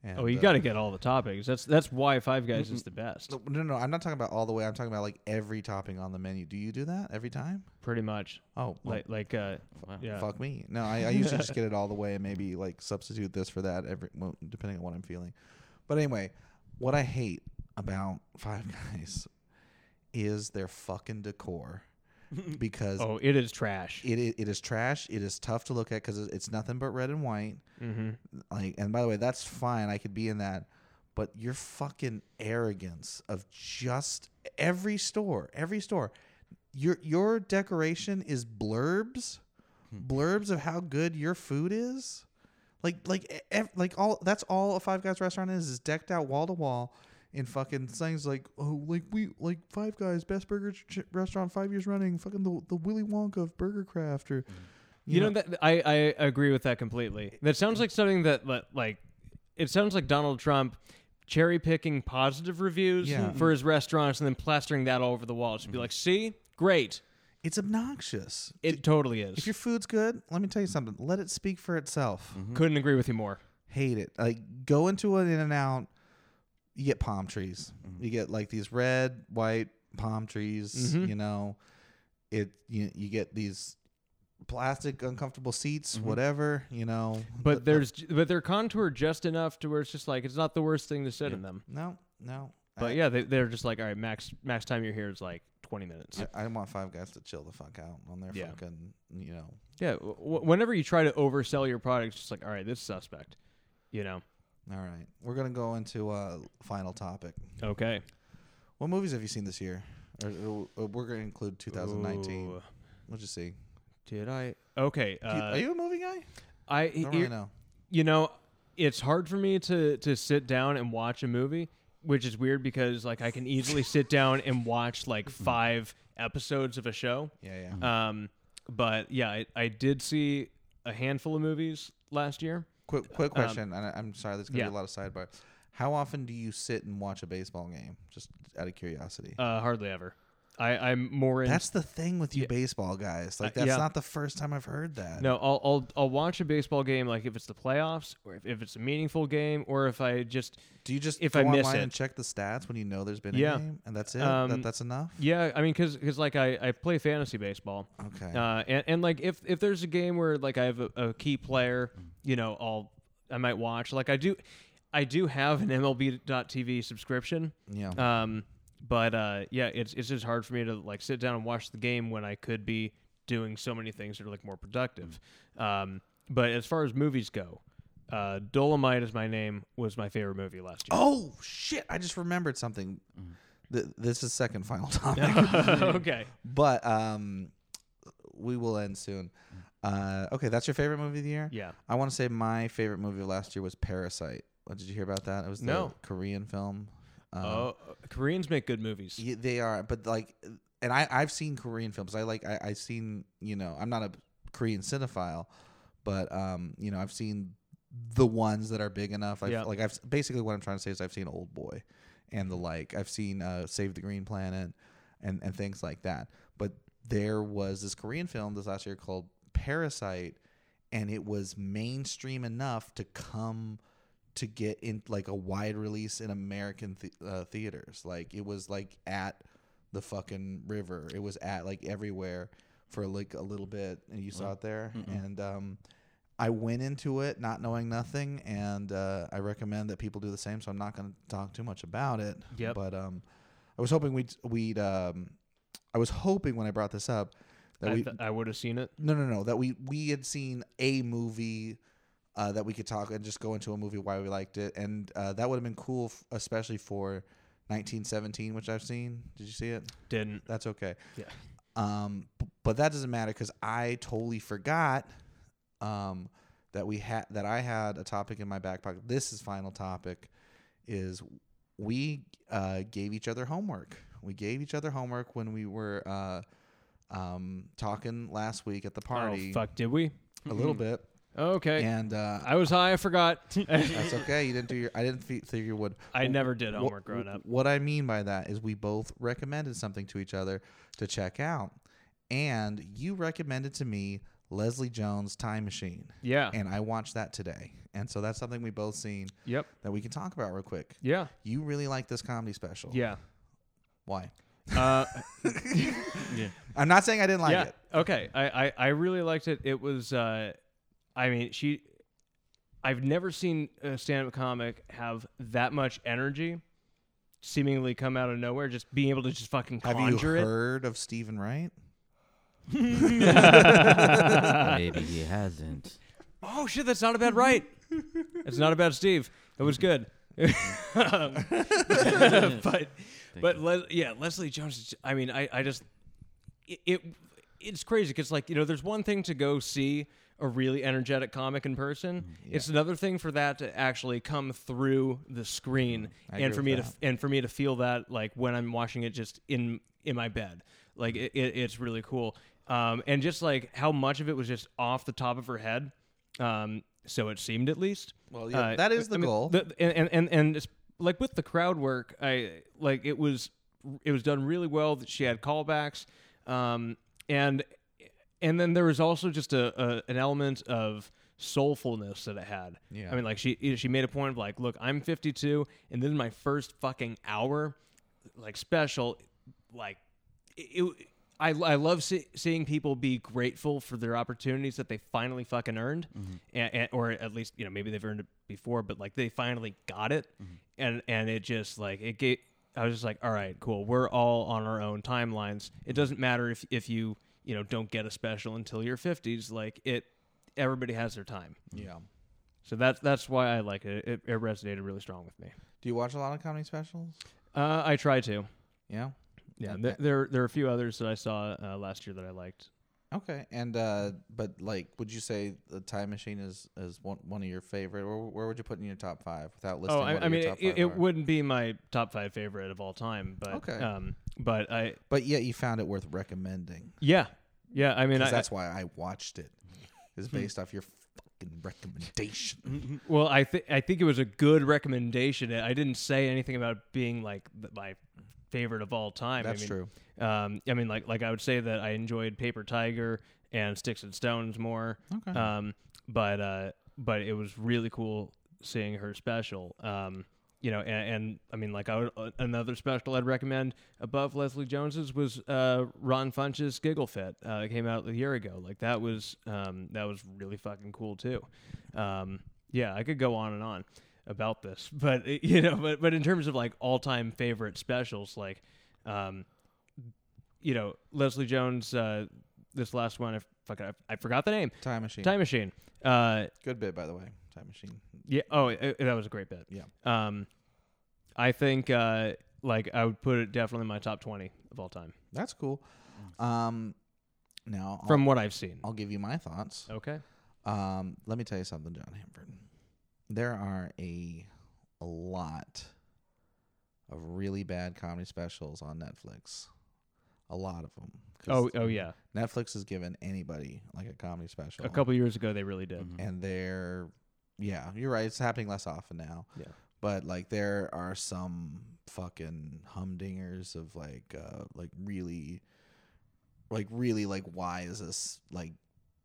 And, oh, you uh, got to get all the toppings. That's that's why Five Guys is the best. No, no, no, I'm not talking about all the way. I'm talking about like every topping on the menu. Do you do that every time? Pretty much. Oh, well, Like like uh, Wow. yeah. fuck me. No, I, I usually just get it all the way and maybe like substitute this for that every well, depending on what I'm feeling. But anyway, what I hate about Five Guys is their fucking decor *laughs* because Oh, it is trash. it, it it is trash. It is tough to look at because it's nothing but red and white. mm-hmm. Like, and by the way, that's fine. I could be in that. But your fucking arrogance of just every store, every store, your your decoration is blurbs, blurbs of how good your food is. Like like ev- like all that's all a Five Guys restaurant is is decked out wall to wall in fucking things like oh like we like Five Guys best burger ch- restaurant five years running fucking the the Willy Wonka of Burger Craft or You know that I I agree with that completely. That sounds like something that like it sounds like Donald Trump cherry picking positive reviews Yeah. for his restaurants and then plastering that all over the walls to be mm-hmm. like, "See? Great." it's obnoxious. It totally is. If your food's good, let me tell you something. Let it speak for itself. Couldn't agree with you more. Hate it. Like go into an In and Out, you get palm trees. You get like these red, white palm trees. Mhm. You know, it. You you get these plastic uncomfortable seats, whatever. You know, But there's but they're contoured just enough to where it's just like it's not the worst thing to sit Yeah. in them. no, no. But I, yeah, they, they're just like, all right, max max time you're here is like 20 minutes. I, I want Five Guys to chill the fuck out on their Yeah. fucking. You know, Yeah, w- w- whenever you try to oversell your product, it's just like, all right, this is suspect. You know. All right. We're gonna go into uh final topic. Okay. What movies have you seen this year? Or, or we're gonna include 2019. Ooh, What'd you see? did I? Okay. Do you- Uh, are you a movie guy? I Don't you- really know. you know, it's hard for me to to sit down and watch a movie, which is weird because like I can easily sit down and watch like *laughs* five episodes of a show. Yeah, yeah. Um, but yeah, I, I did see a handful of movies last year. Quick, quick question, and I, I'm sorry, there's gonna um, yeah. be a lot of sidebar. How often do you sit and watch a baseball game? Just out of curiosity. Uh, hardly ever. I I'm more in. that's the thing with you Yeah. baseball guys. Like Uh, that's yeah. not the first time I've heard that. No, I'll, I'll I'll watch a baseball game like if it's the playoffs or if, if it's a meaningful game or if I just Do you just If I miss it. and check the stats when you know there's been Yeah. a game, and that's it? Um, that, that's enough. yeah I mean because like I, I play fantasy baseball Okay. uh, and, and like if if there's a game where like I have a, a key player you know I'll I might watch like I do I do have an MLB.TV subscription yeah. um but uh yeah it's it's just hard for me to like sit down and watch the game when I could be doing so many things that are like more productive um but as far as movies go uh Dolemite is my name was my favorite movie last year oh shit! I just remembered something. Th- this is second final *laughs* topic. *laughs* okay but um, we will end soon. Uh, okay, that's your favorite movie of the year. yeah I want to say my favorite movie of last year was Parasite. What, did you hear about that? It was the No. Korean film. Uh, oh Koreans make good movies yeah, they are, but like, and I I've seen Korean films. I like I I've seen you know I'm not a Korean cinephile, but um you know I've seen the ones that are big enough. I've, Yeah. Like I've basically what I'm trying to say is I've seen Oldboy, and the like. I've seen uh, Save the Green Planet, and and things like that. But there was this Korean film this last year called Parasite, and it was mainstream enough to come to get in like a wide release in American th- uh, theaters. Like it was like at the fucking river. It was at like everywhere for like a little bit, and you saw it there. And um, I went into it not knowing nothing, and uh, I recommend that people do the same. So I'm not going to talk too much about it. Yep. But um, I was hoping we'd we'd um, I was hoping when I brought this up that I, we th- I would have seen it no no no that we we had seen a movie uh, that we could talk and just go into a movie why we liked it, and uh, that would have been cool, f- especially for 1917, which I've seen. Did you see it? Didn't. That's okay. Yeah. Um, b- but that doesn't matter because I totally forgot um, that we had that I had a topic in my back pocket. This is final topic is we uh, gave each other homework. We gave each other homework when we were uh, um, talking last week at the party. Oh fuck, did we? A little bit, Okay. and uh, I was high. I forgot. *laughs* that's okay. You didn't do your. I didn't fe- think you would. I never did Wh- homework growing up. What I mean by that is we both recommended something to each other to check out. And you recommended to me Leslie Jones Time Machine. Yeah. And I watched that today. And so that's something we both seen Yep. that we can talk about real quick. Yeah. You really like this comedy special. Yeah. Why? Uh, Yeah. *laughs* *laughs* I'm not saying I didn't like yeah. it. Okay. I, I I really liked it. It was. Uh, I mean, she. I've never seen a stand-up comic have that much energy, seemingly come out of nowhere. Just being able to just fucking Have you conjure it. heard of Steven Wright? *laughs* *laughs* Maybe he hasn't. Oh shit, that's not a bad right. it's not a bad Steve. It was good. Um, *laughs* but but Le- yeah, Leslie Jones. is- I mean, I I just it, it it's crazy because like you know, there's one thing to go see a really energetic comic in person. It's another thing for that to actually come through the screen I and for me to and for me to feel that like when I'm watching it just in in my bed. Like it, it, it's really cool. Um, and just like how much of it was just off the top of her head. Um, so it seemed at least. Well, yeah, that is the goal. the- and and and, and it's, like with the crowd work, I like it was it was done really well. That she had callbacks, um, and and then there was also just a, a an element of soulfulness that it had. Yeah. I mean, like she she made a point of like, look, I'm 52, and this is my first fucking hour, like special, like it. it I, I love see, seeing people be grateful for their opportunities that they finally fucking earned, mm-hmm. and, and, or at least you know maybe they've earned it before, but like they finally got it, mm-hmm. and and it just like it gave. I was just like, all right, cool. We're all on our own timelines. It doesn't matter if if you you know don't get a special until your fifties. Like it, everybody has their time. Yeah. So that's that's why I like it. It, it resonated really strong with me. Do you watch a lot of comedy specials? Uh, I try to. Yeah. Yeah, Okay. there, there there are a few others that I saw uh, last year that I liked. Okay, and uh, but like, would you say the Time Machine is is one one of your favorite, or where would you put in your top five without listing? Oh, I, I mean, top it, it wouldn't be my top five favorite of all time, but Okay. Um, but I But yet you found it worth recommending. yeah yeah. I mean, I, that's why I watched it. Is based off your fucking recommendation. *laughs* well, I think I think it was a good recommendation. I didn't say anything about being like my favorite of all time. That's I mean, true. Um, I mean, like like I would say that I enjoyed Paper Tiger and Sticks and Stones more. Okay. Um, but uh, but it was really cool seeing her special. Um, you know, and, and I mean, like I would, uh, another special I'd recommend above Leslie Jones's was uh, Ron Funches Giggle Fit. Uh, it came out a year ago. Like that was um, that was really fucking cool too. Um, yeah, I could go on and on about this, *laughs* but uh, you know, but but in terms of like all time favorite specials, like um, you know, Leslie Jones. Uh, this last one, I fucking I, I forgot the name. Time Machine. Time Machine. Uh, Good bit, by the way. Time Machine. yeah. Oh, it, that was a great bit. Yeah. Um, I think uh, like I would put it definitely in my top twenty of all time That's cool. Um, now I'll, from what I've seen. I'll give you my thoughts. Okay. Um, let me tell you something, John Hanford. There are a a lot of really bad comedy specials on Netflix. A lot of them. Oh, oh yeah. Netflix has given anybody like a comedy special. A couple years ago, they really did. Mhm. and they're yeah, you're right. It's happening less often now. Yeah. But like there are some fucking humdingers of like uh like really like really like why is this like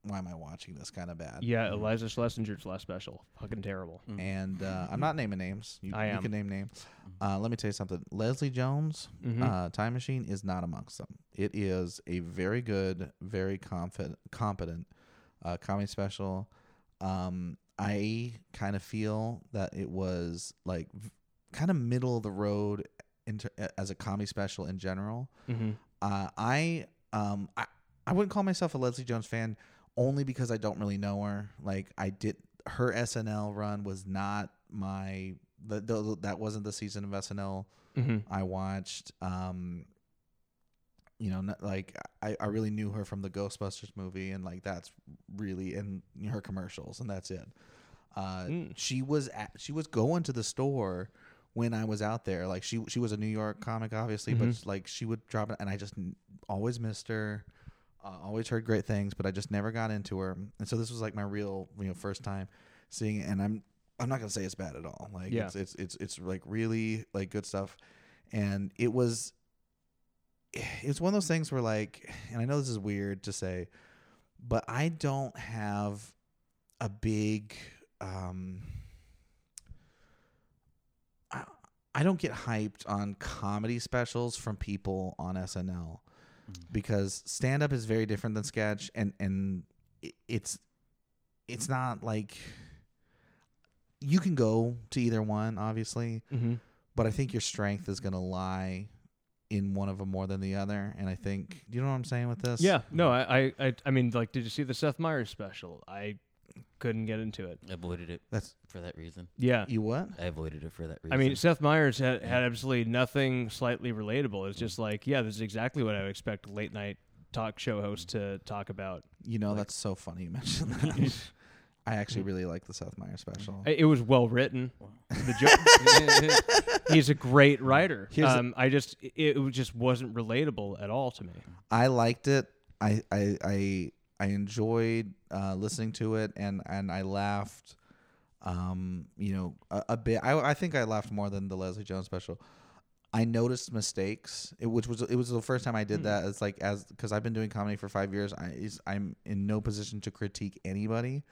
why am I watching this kind of bad? Yeah, Iliza Shlesinger's last special, fucking terrible. And uh, I'm not naming names. You, I you can name names. Uh, let me tell you something. Leslie Jones, Mhm. uh, Time Machine is not amongst them. It is a very good, very confident, competent uh, comedy special. Um, I kind of feel that it was like v- kind of middle of the road into as a comedy special in general. Mm-hmm. Uh, I um I, I wouldn't call myself a Leslie Jones fan only because I don't really know her. Like I did her SNL run was not my the, the that wasn't the season of SNL hmm I watched. Um, you know, not, like I, I really knew her from the Ghostbusters movie, and like that's really in her commercials, and that's it. Uh, Mm. She was at, she was going to the store when I was out there. Like she she was a New York comic, obviously, but Mhm. like she would drop it, and I just always missed her. Uh, always heard great things, but I just never got into her. And so this was like my real, you know, first time seeing it. And I'm I'm not gonna say it's bad at all. Like Yeah. it's it's it's it's like really like good stuff. And it was it's one of those things where like and I know this is weird to say, but I don't have a big um I, I don't get hyped on comedy specials from people on SNL because stand up is very different than sketch and and it's it's not like you can go to either one obviously hmm but I think your strength is going to lie in one of them more than the other and I think do you know what I'm saying with this Yeah, no, I, I, I mean, like, did you see the Seth Meyers special? I couldn't get into it. I avoided it that's for that reason. Yeah, you what I avoided it for that reason. I mean, Seth Meyers had, had absolutely nothing slightly relatable. It's just like, yeah, this is exactly what I would expect a late night talk show host to talk about. you know Like- that's so funny you mentioned that *laughs* I actually really like the Seth Meyers special I- It was well written. The jo- *laughs* *laughs* he's a great writer. Here's a- Um, I just it, it just wasn't relatable at all to me. I liked it. I I I, I enjoyed uh, listening to it, and and I laughed. Um, you know, a, a bit. I I think I laughed more than the Leslie Jones special. I noticed mistakes, it, which was it was the first time I did Hmm. that. It's like as because I've been doing comedy for five years. I I'm in no position to critique anybody,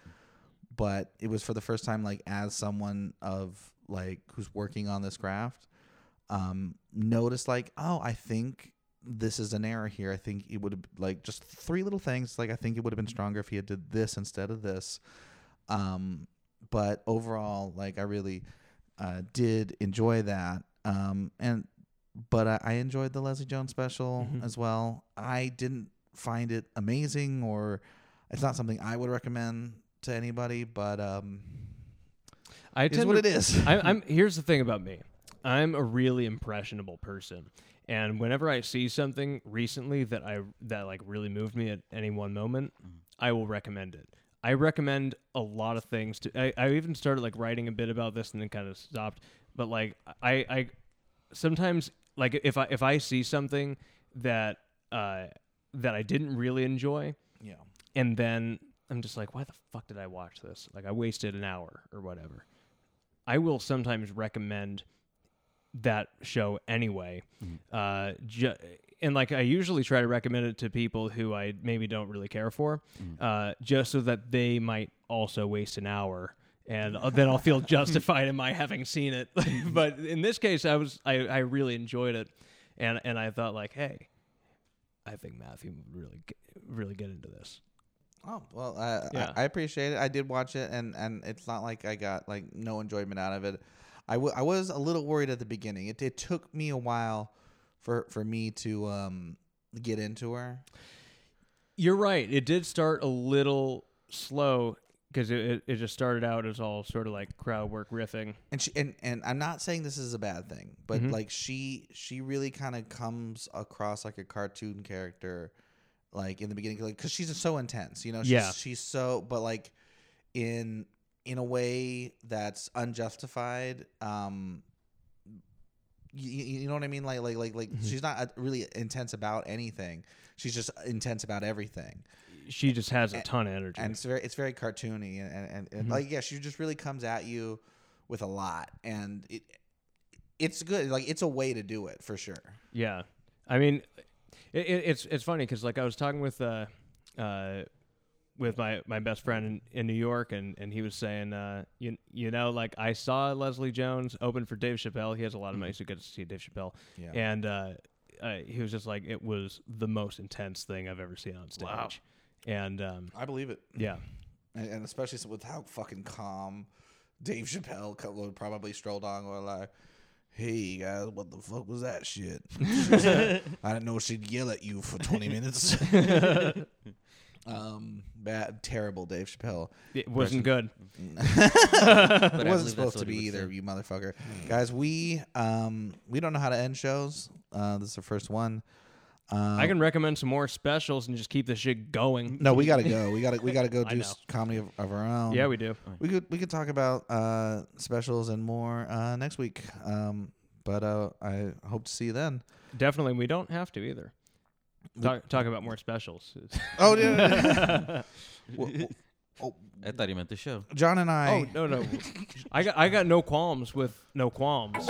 but it was for the first time like as someone of like who's working on this craft, um, noticed like oh I think this is an error here. I think it would have like just three little things. Like I think it would have been stronger if he had did this instead of this. Um, but overall, like I really uh, did enjoy that. Um, and but I, I enjoyed the Leslie Jones special Mhm. as well. I didn't find it amazing, or it's not something I would recommend to anybody. But um, I it's what to- it is. *laughs* I, I'm here's the thing about me. I'm a really impressionable person, and whenever I see something recently that I that like really moved me at any one moment, I will recommend it. I recommend a lot of things to. I, I even started like writing a bit about this and then kind of stopped. But like I I sometimes like if I if I see something that uh that I didn't really enjoy, yeah. and then I'm just like, why the fuck did I watch this? Like, I wasted an hour or whatever. I will sometimes recommend that show anyway. Uh, ju- and like, I usually try to recommend it to people who I maybe don't really care for, uh, just so that they might also waste an hour. And uh, then I'll feel *laughs* justified in my having seen it. *laughs* but in this case, I was I, I really enjoyed it, and and I thought like, hey, I think Matthew would really get, really get into this. Oh well, uh, Yeah. I, I appreciate it. I did watch it, and and it's not like I got like no enjoyment out of it. I, w- I was a little worried at the beginning. It it took me a while for for me to um get into her. You're right. It did start a little slow because it, it, it just started out as all sort of like crowd work riffing. and she and and I'm not saying this is a bad thing, but Mhm. like she she really kind of comes across like a cartoon character, like in the beginning, like because she's so intense, you know. She's, Yeah. she's so, but like in in a way that's unjustified. Um, you, you know what I mean? Like like like like Mhm. she's not uh, really intense about anything. She's just intense about everything She just has a And- ton of energy. and it's very it's very cartoony and and, and, and Mhm. like yeah she just really comes at you with a lot and it it's good like it's a way to do it for sure yeah, I mean, it, it's it's funny because like I was talking with uh, uh, with my, my best friend in, in New York, and, and he was saying, uh, you you know, like I saw Leslie Jones open for Dave Chappelle. He has a lot of mates who get to see Dave Chappelle, yeah. And uh, uh, he was just like, it was the most intense thing I've ever seen on stage. Wow. And um, I believe it. yeah, and, and especially with how fucking calm Dave Chappelle probably strolled on or like hey guys what the fuck was that shit? *laughs* *laughs* I didn't know she'd yell at you for 20 minutes *laughs* Um, bad, terrible Dave Chappelle. It wasn't good. *laughs* It wasn't supposed to be either, say. you motherfucker. Guys, we um we don't know how to end shows. Uh, this is the first one. Um, I can recommend some more specials and just keep the shit going. No, we gotta go. We gotta we gotta *laughs* go I do know. s- comedy of, of our own. Yeah, we do. we could we could talk about uh specials and more uh next week. Um, but uh, I hope to see you then. Definitely, we don't have to either. Talk, talk about more specials. Oh yeah. *laughs* Well, well, oh, I thought he meant the show. John and I. oh no no, I got I got no qualms with no qualms.